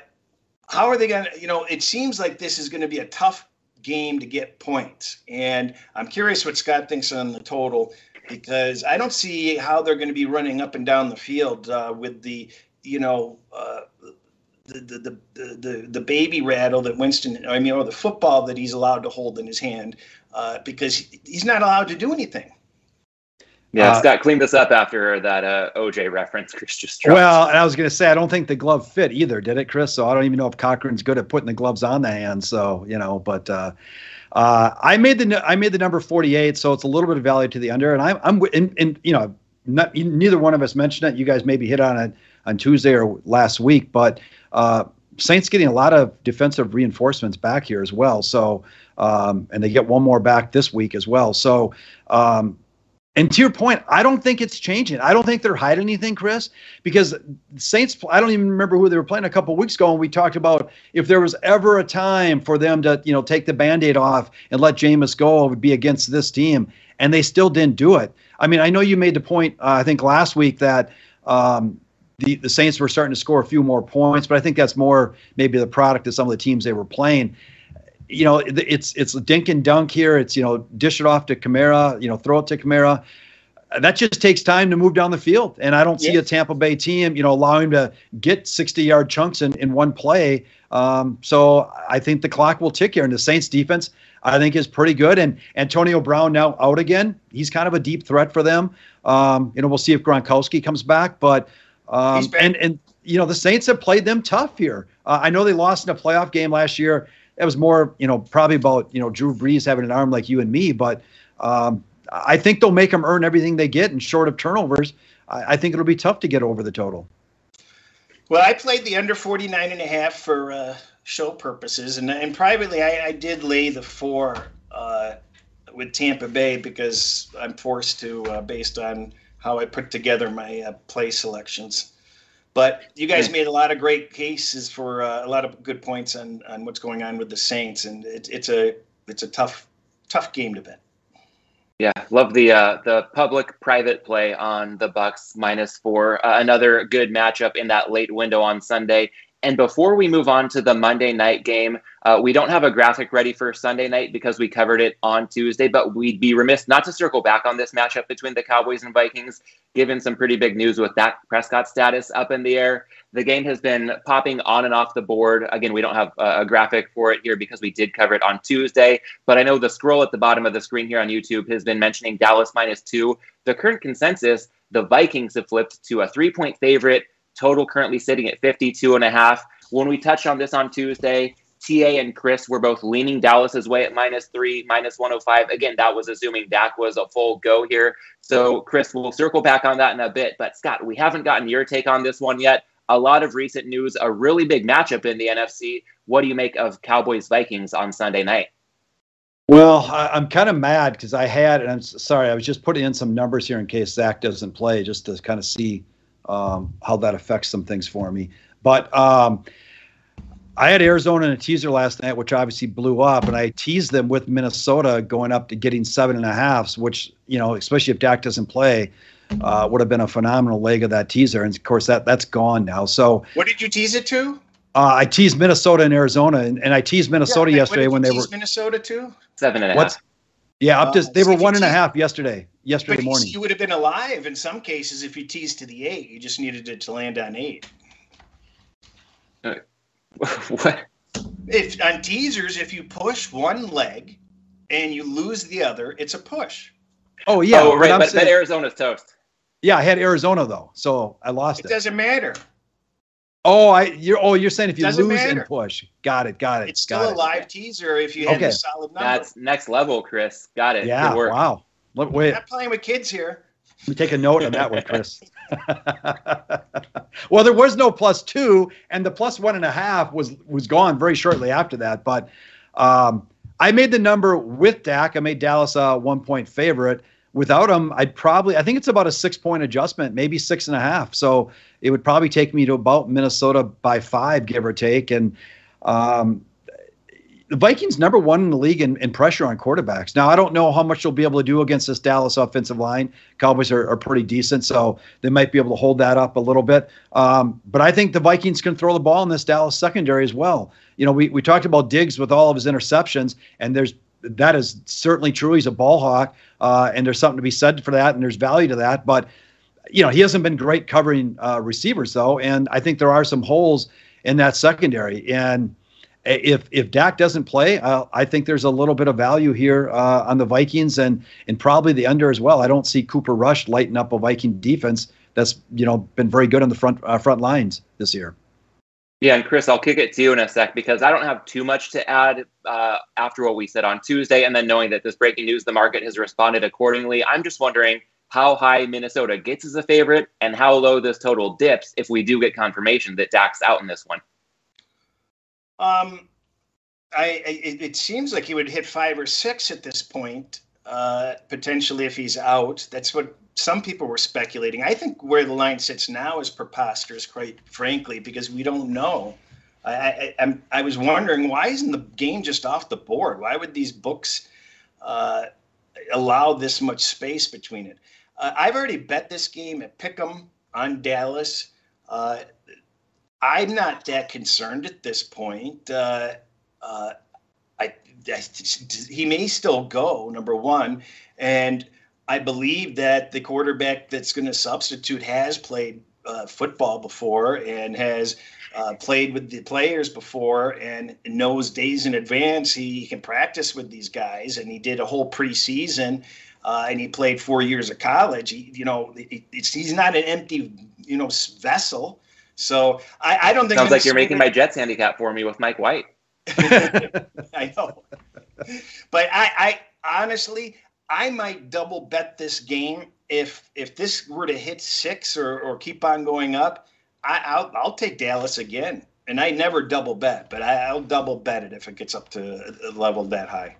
how are they going to? You know, it seems like this is going to be a tough game to get points, and I'm curious what Scott thinks on the total because I don't see how they're going to be running up and down the field uh, with the you know. Uh, the, the, the, the, the baby rattle that Winston, I mean, or the football that he's allowed to hold in his hand uh, because he's not allowed to do anything. Yeah, uh, Scott cleaned this up after that uh, OJ reference Chris just dropped. Well, and I was going to say, I don't think the glove fit either, did it, Chris? So I don't even know if Cochran's good at putting the gloves on the hand. So, you know, but uh, uh, I made the I made the number 48, so it's a little bit of value to the under. And I'm, I'm in, in you know, not, neither one of us mentioned it. You guys maybe hit on it on Tuesday or last week, but uh, Saints getting a lot of defensive reinforcements back here as well. So, um, and they get one more back this week as well. So, um, and to your point, I don't think it's changing. I don't think they're hiding anything, Chris, because Saints. I don't even remember who they were playing a couple weeks ago, and we talked about if there was ever a time for them to, you know, take the band-aid off and let Jameis go, it would be against this team, and they still didn't do it. I mean, I know you made the point. Uh, I think last week that um, the, the Saints were starting to score a few more points, but I think that's more maybe the product of some of the teams they were playing. You know, it's it's dink and dunk here. It's you know, dish it off to Kamara. You know, throw it to Kamara. That just takes time to move down the field, and I don't see a Tampa Bay team, you know, allowing to get 60-yard chunks in in one play. Um, so I think the clock will tick here, and the Saints defense I think is pretty good. And Antonio Brown now out again. He's kind of a deep threat for them. Um, you know, we'll see if Gronkowski comes back, but um, and and you know the Saints have played them tough here. Uh, I know they lost in a playoff game last year. It was more you know probably about you know Drew Brees having an arm like you and me, but um, I think they'll make them earn everything they get. And short of turnovers, I, I, think it'll be tough to get over the total. Well, I played the under 49 and a half for uh, show purposes, and and privately I, I did lay the four uh, with Tampa Bay because I'm forced to uh, based on how I put together my uh, play selections. But you guys made a lot of great cases for uh, a lot of good points on, on what's going on with the Saints, and it, it's a it's a tough tough game to bet. Yeah, love the uh, the public private play on the Bucks minus four. Uh, another good matchup in that late window on Sunday. And before we move on to the Monday night game, uh, we don't have a graphic ready for Sunday night because we covered it on Tuesday, but we'd be remiss not to circle back on this matchup between the Cowboys and Vikings, given some pretty big news with Dak Prescott status up in the air. The game has been popping on and off the board. Again, we don't have a graphic for it here because we did cover it on Tuesday, but I know the scroll at the bottom of the screen here on YouTube has been mentioning Dallas minus two. The current consensus, the Vikings have flipped to a three point favorite Total currently sitting at 52 and a half. When we touched on this on Tuesday, TA and Chris were both leaning Dallas's way at minus three, minus 105. Again, that was assuming Dak was a full go here. So, Chris, we'll circle back on that in a bit. But, Scott, we haven't gotten your take on this one yet. A lot of recent news, a really big matchup in the NFC. What do you make of Cowboys Vikings on Sunday night? Well, I, am kind of mad because I had, and I'm sorry, I was just putting in some numbers here in case Dak doesn't play, just to kind of see um, how that affects some things for me. But um, I had Arizona in a teaser last night, which obviously blew up, and I teased them with Minnesota going up to getting seven and a halfs, which you know, especially if Dak doesn't play, uh, would have been a phenomenal leg of that teaser. And of course, that that's gone now. So, what did you tease it to? Uh, I teased Minnesota and Arizona, and, and I teased Minnesota yeah, yesterday when they were Minnesota too. Seven and a half. Yeah, up to uh, they were one and a half yesterday. Yesterday but morning. You would have been alive in some cases if you teased to the eight. You just needed it to land on eight. Uh, what? If on teasers, if you push one leg and you lose the other, it's a push. Oh yeah. Oh right, but, saying, but Arizona's toast. Yeah, I had Arizona though, so I lost it. It doesn't matter. Oh, I you're oh you're saying if you lose matter. and push, got it, got it. It's still a it. live teaser if you have okay. a solid number. That's next level, Chris. Got it. Yeah. Wow. Let, wait. I'm not playing with kids here. Let me take a note on that one, Chris. well, there was no plus two, and the plus one and a half was was gone very shortly after that. But um, I made the number with Dak. I made Dallas a one point favorite without him, I'd probably I think it's about a six point adjustment, maybe six and a half. So it would probably take me to about Minnesota by five, give or take. And um, the Vikings number one in the league in, in, pressure on quarterbacks. Now I don't know how much they'll be able to do against this Dallas offensive line. Cowboys are, are pretty decent, so they might be able to hold that up a little bit. Um, but I think the Vikings can throw the ball in this Dallas secondary as well. You know, we, we talked about Diggs with all of his interceptions, and there's that is certainly true. He's a ball hawk, uh, and there's something to be said for that, and there's value to that. But you know, he hasn't been great covering uh, receivers though, and I think there are some holes in that secondary. And if if Dak doesn't play, I think there's a little bit of value here uh, on the Vikings and and probably the under as well. I don't see Cooper Rush lighting up a Viking defense that's you know been very good on the front uh, front lines this year. Yeah, and Chris, I'll kick it to you in a sec because I don't have too much to add uh, after what we said on Tuesday, and then knowing that this breaking news, the market has responded accordingly. I'm just wondering how high Minnesota gets as a favorite and how low this total dips if we do get confirmation that Dak's out in this one. Um, I, I it seems like he would hit five or six at this point, uh, potentially if he's out. That's what some people were speculating. I think where the line sits now is preposterous, quite frankly, because we don't know. I, I, I was wondering why isn't the game just off the board? Why would these books uh, allow this much space between it? Uh, I've already bet this game at Pick'em on Dallas. Uh, I'm not that concerned at this point. Uh, uh, I, I, he may still go number one, and I believe that the quarterback that's going to substitute has played uh, football before and has uh, played with the players before and knows days in advance he can practice with these guys. And he did a whole preseason uh, and he played four years of college. He, you know, he's not an empty, you know, vessel. So I, I don't think. Sounds like you're making my Jets handicap for me with Mike White. I know, but I, I honestly, I might double bet this game if if this were to hit six or, or keep on going up. I, will I'll take Dallas again, and I never double bet, but I, I, will double bet it if it gets up to a level that high.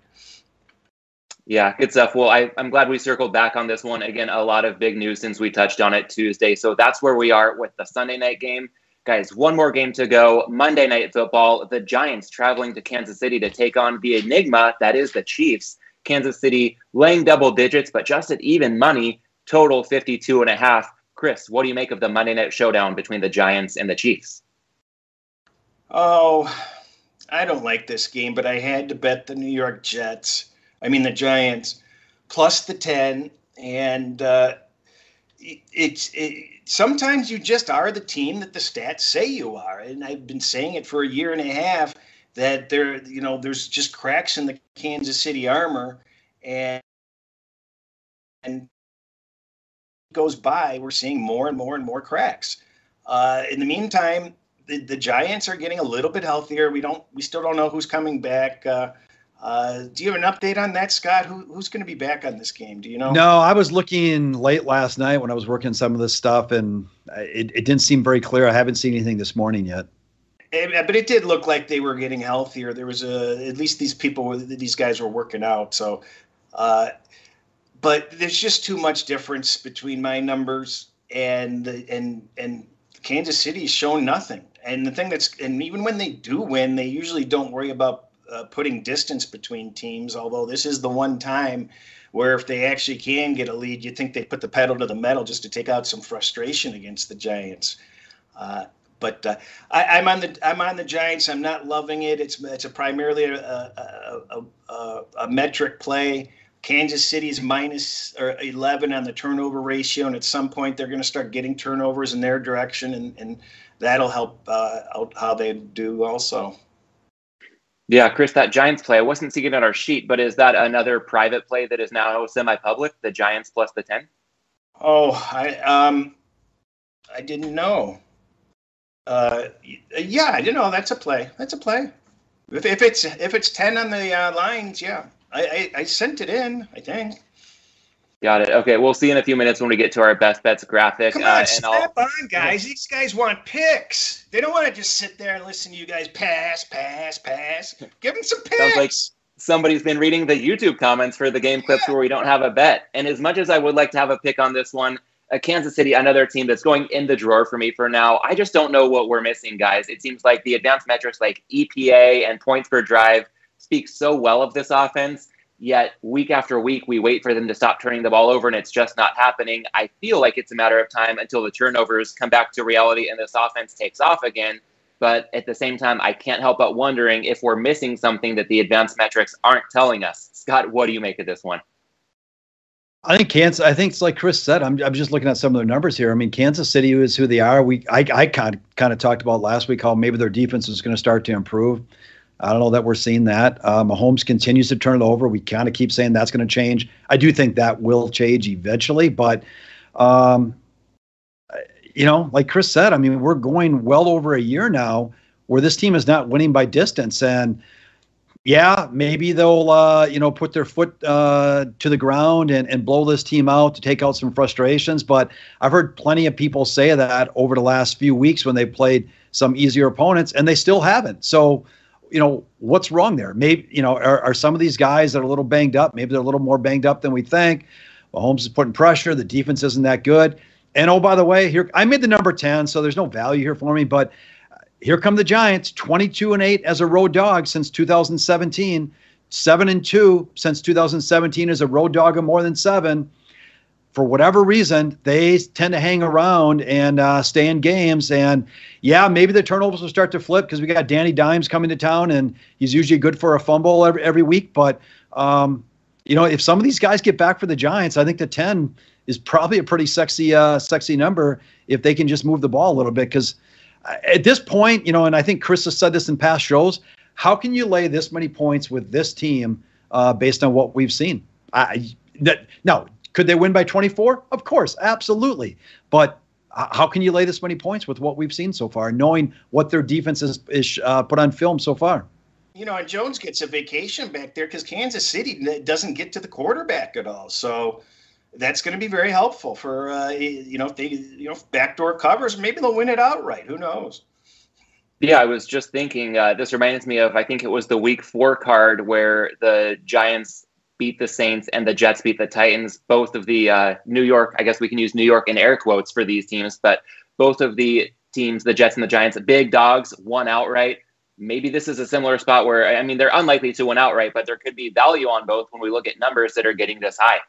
Yeah, good stuff. Well, I, I'm glad we circled back on this one. Again, a lot of big news since we touched on it Tuesday. So that's where we are with the Sunday night game. Guys, one more game to go. Monday night football. The Giants traveling to Kansas City to take on the Enigma that is the Chiefs. Kansas City laying double digits, but just at even money, total 52 and a half. Chris, what do you make of the Monday night showdown between the Giants and the Chiefs? Oh, I don't like this game, but I had to bet the New York Jets. I mean, the Giants plus the 10. And uh, it's it, sometimes you just are the team that the stats say you are. And I've been saying it for a year and a half that there, you know, there's just cracks in the Kansas City armor, and and goes by, we're seeing more and more and more cracks. Uh, in the meantime, the, the Giants are getting a little bit healthier. We don't we still don't know who's coming back. Uh, uh, do you have an update on that, Scott? Who, who's going to be back on this game? Do you know? No, I was looking late last night when I was working some of this stuff, and it, it didn't seem very clear. I haven't seen anything this morning yet. It, eh, but it did look like they were getting healthier. There was a at least these people, these guys were working out. So, uh, but there's just too much difference between my numbers and and and Kansas City's shown nothing. And the thing that's and even when they do win, they usually don't worry about uh, putting distance between teams. Although this is the one time where if they actually can get a lead, you think they put the pedal to the metal just to take out some frustration against the Giants. Uh, but uh, I, am on the I'm on the Giants. I'm not loving it. It's it's a primarily a, a, a, a metric play. Kansas City's minus or 11 on the turnover ratio, and at some point they're going to start getting turnovers in their direction, and, and that'll help uh, out how they do also. Yeah, Chris, that Giants play, I wasn't seeing it on our sheet, but is that another private play that is now semi-public? The Giants plus the ten? Oh, I um, I didn't know. Uh, yeah, I didn't know. That's a play. That's a play. If, if it's if it's ten on the uh, lines, yeah, I, I, I sent it in. I think. Got it. Okay, we'll see in a few minutes when we get to our best bets graphic. Come on, uh, snap I'll... on, guys. These guys want picks. They don't want to just sit there and listen to you guys pass, pass, pass. Give them some picks. Sounds like somebody's been reading the YouTube comments for the game clips yeah. where we don't have a bet. And as much as I would like to have a pick on this one, uh, Kansas City, another team that's going in the drawer for me for now. I just don't know what we're missing, guys. It seems like the advanced metrics like EPA and points per drive speak so well of this offense Yet week after week, we wait for them to stop turning the ball over, and it's just not happening. I feel like it's a matter of time until the turnovers come back to reality and this offense takes off again. But at the same time, I can't help but wondering if we're missing something that the advanced metrics aren't telling us. Scott, what do you make of this one? I think Kansas. I think it's like Chris said. I'm, I'm just looking at some of their numbers here. I mean, Kansas City is who they are. We I, I kind of kind of talked about last week how maybe their defense is going to start to improve. I don't know that we're seeing that. Uh, Mahomes continues to turn it over. We kind of keep saying that's going to change. I do think that will change eventually, but um, you know, like Chris said, I mean, we're going well over a year now where this team is not winning by distance, and yeah, maybe they'll uh, you know put their foot uh, to the ground and, and blow this team out to take out some frustrations. But I've heard plenty of people say that over the last few weeks when they played some easier opponents, and they still haven't. So you know, what's wrong there? Maybe, you know, are, are some of these guys that are a little banged up? Maybe they're a little more banged up than we think. Mahomes is putting pressure. The defense isn't that good. And oh, by the way, here I made the number 10, so there's no value here for me. But uh, here come the Giants, 22 and 8 as a road dog since 2017, 7 and 2 since 2017 as a road dog of more than seven for whatever reason, they tend to hang around and uh, stay in games. And yeah, maybe the turnovers will start to flip because we got Danny Dimes coming to town, and he's usually good for a fumble every, every week. But um, you know, if some of these guys get back for the Giants, I think the ten is probably a pretty sexy, uh, sexy number if they can just move the ball a little bit. Because uh, at this point, you know, and I think Chris has said this in past shows, how can you lay this many points with this team uh, based on what we've seen? I that no, could they win by 24? Of course, absolutely. But how can you lay this many points with what we've seen so far, knowing what their defense is, is uh, put on film so far? You know, and Jones gets a vacation back there because Kansas City doesn't get to the quarterback at all. So that's going to be very helpful for uh, you know if they you know backdoor covers, maybe they'll win it outright. Who knows? Yeah, I was just thinking. Uh, this reminds me of I think it was the Week Four card where the Giants beat the Saints and the Jets beat the Titans. Both of the uh, New York, I guess we can use New York in air quotes for these teams, but both of the teams, the Jets and the Giants, big dogs, won outright. Maybe this is a similar spot where, I mean, they're unlikely to win outright, but there could be value on both when we look at numbers that are getting this high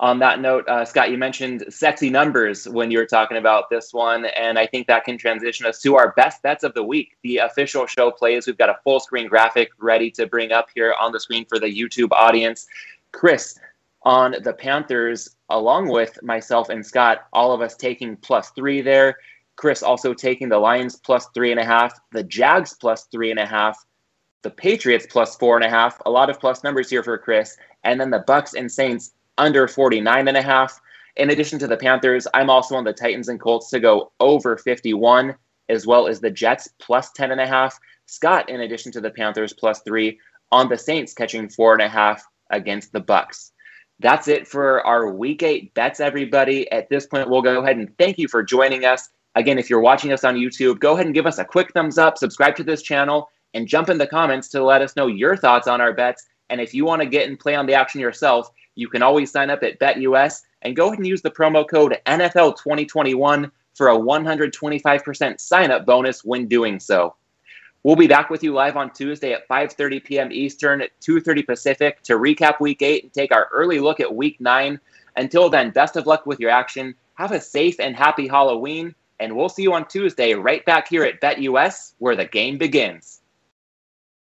on that note, uh, Scott, you mentioned sexy numbers when you were talking about this one, and I think that can transition us to our best bets of the week. The official show plays. We've got a full screen graphic ready to bring up here on the screen for the YouTube audience. Chris, on the Panthers, along with myself and Scott, all of us taking plus three there. Chris also taking the Lions plus three and a half, the Jags plus three and a half, the Patriots plus four and a half. A lot of plus numbers here for Chris, and then the Bucks and Saints under 49 and a half. In addition to the Panthers, I'm also on the Titans and Colts to go over 51 as well as the Jets plus 10.5. Scott, in addition to the Panthers, plus three on the Saints, catching four and a half against the Bucks. That's it for our week eight bets, everybody. At this point, we'll go ahead and thank you for joining us. Again, if you're watching us on YouTube, go ahead and give us a quick thumbs up, subscribe to this channel, and jump in the comments to let us know your thoughts on our bets. And if you want to get and play on the action yourself, you can always sign up at BetUS and go ahead and use the promo code NFL2021 for a 125% sign up bonus when doing so. We'll be back with you live on Tuesday at 5:30 p.m. Eastern, at 2:30 Pacific to recap week 8 and take our early look at week 9. Until then, best of luck with your action. Have a safe and happy Halloween, and we'll see you on Tuesday right back here at BetUS where the game begins.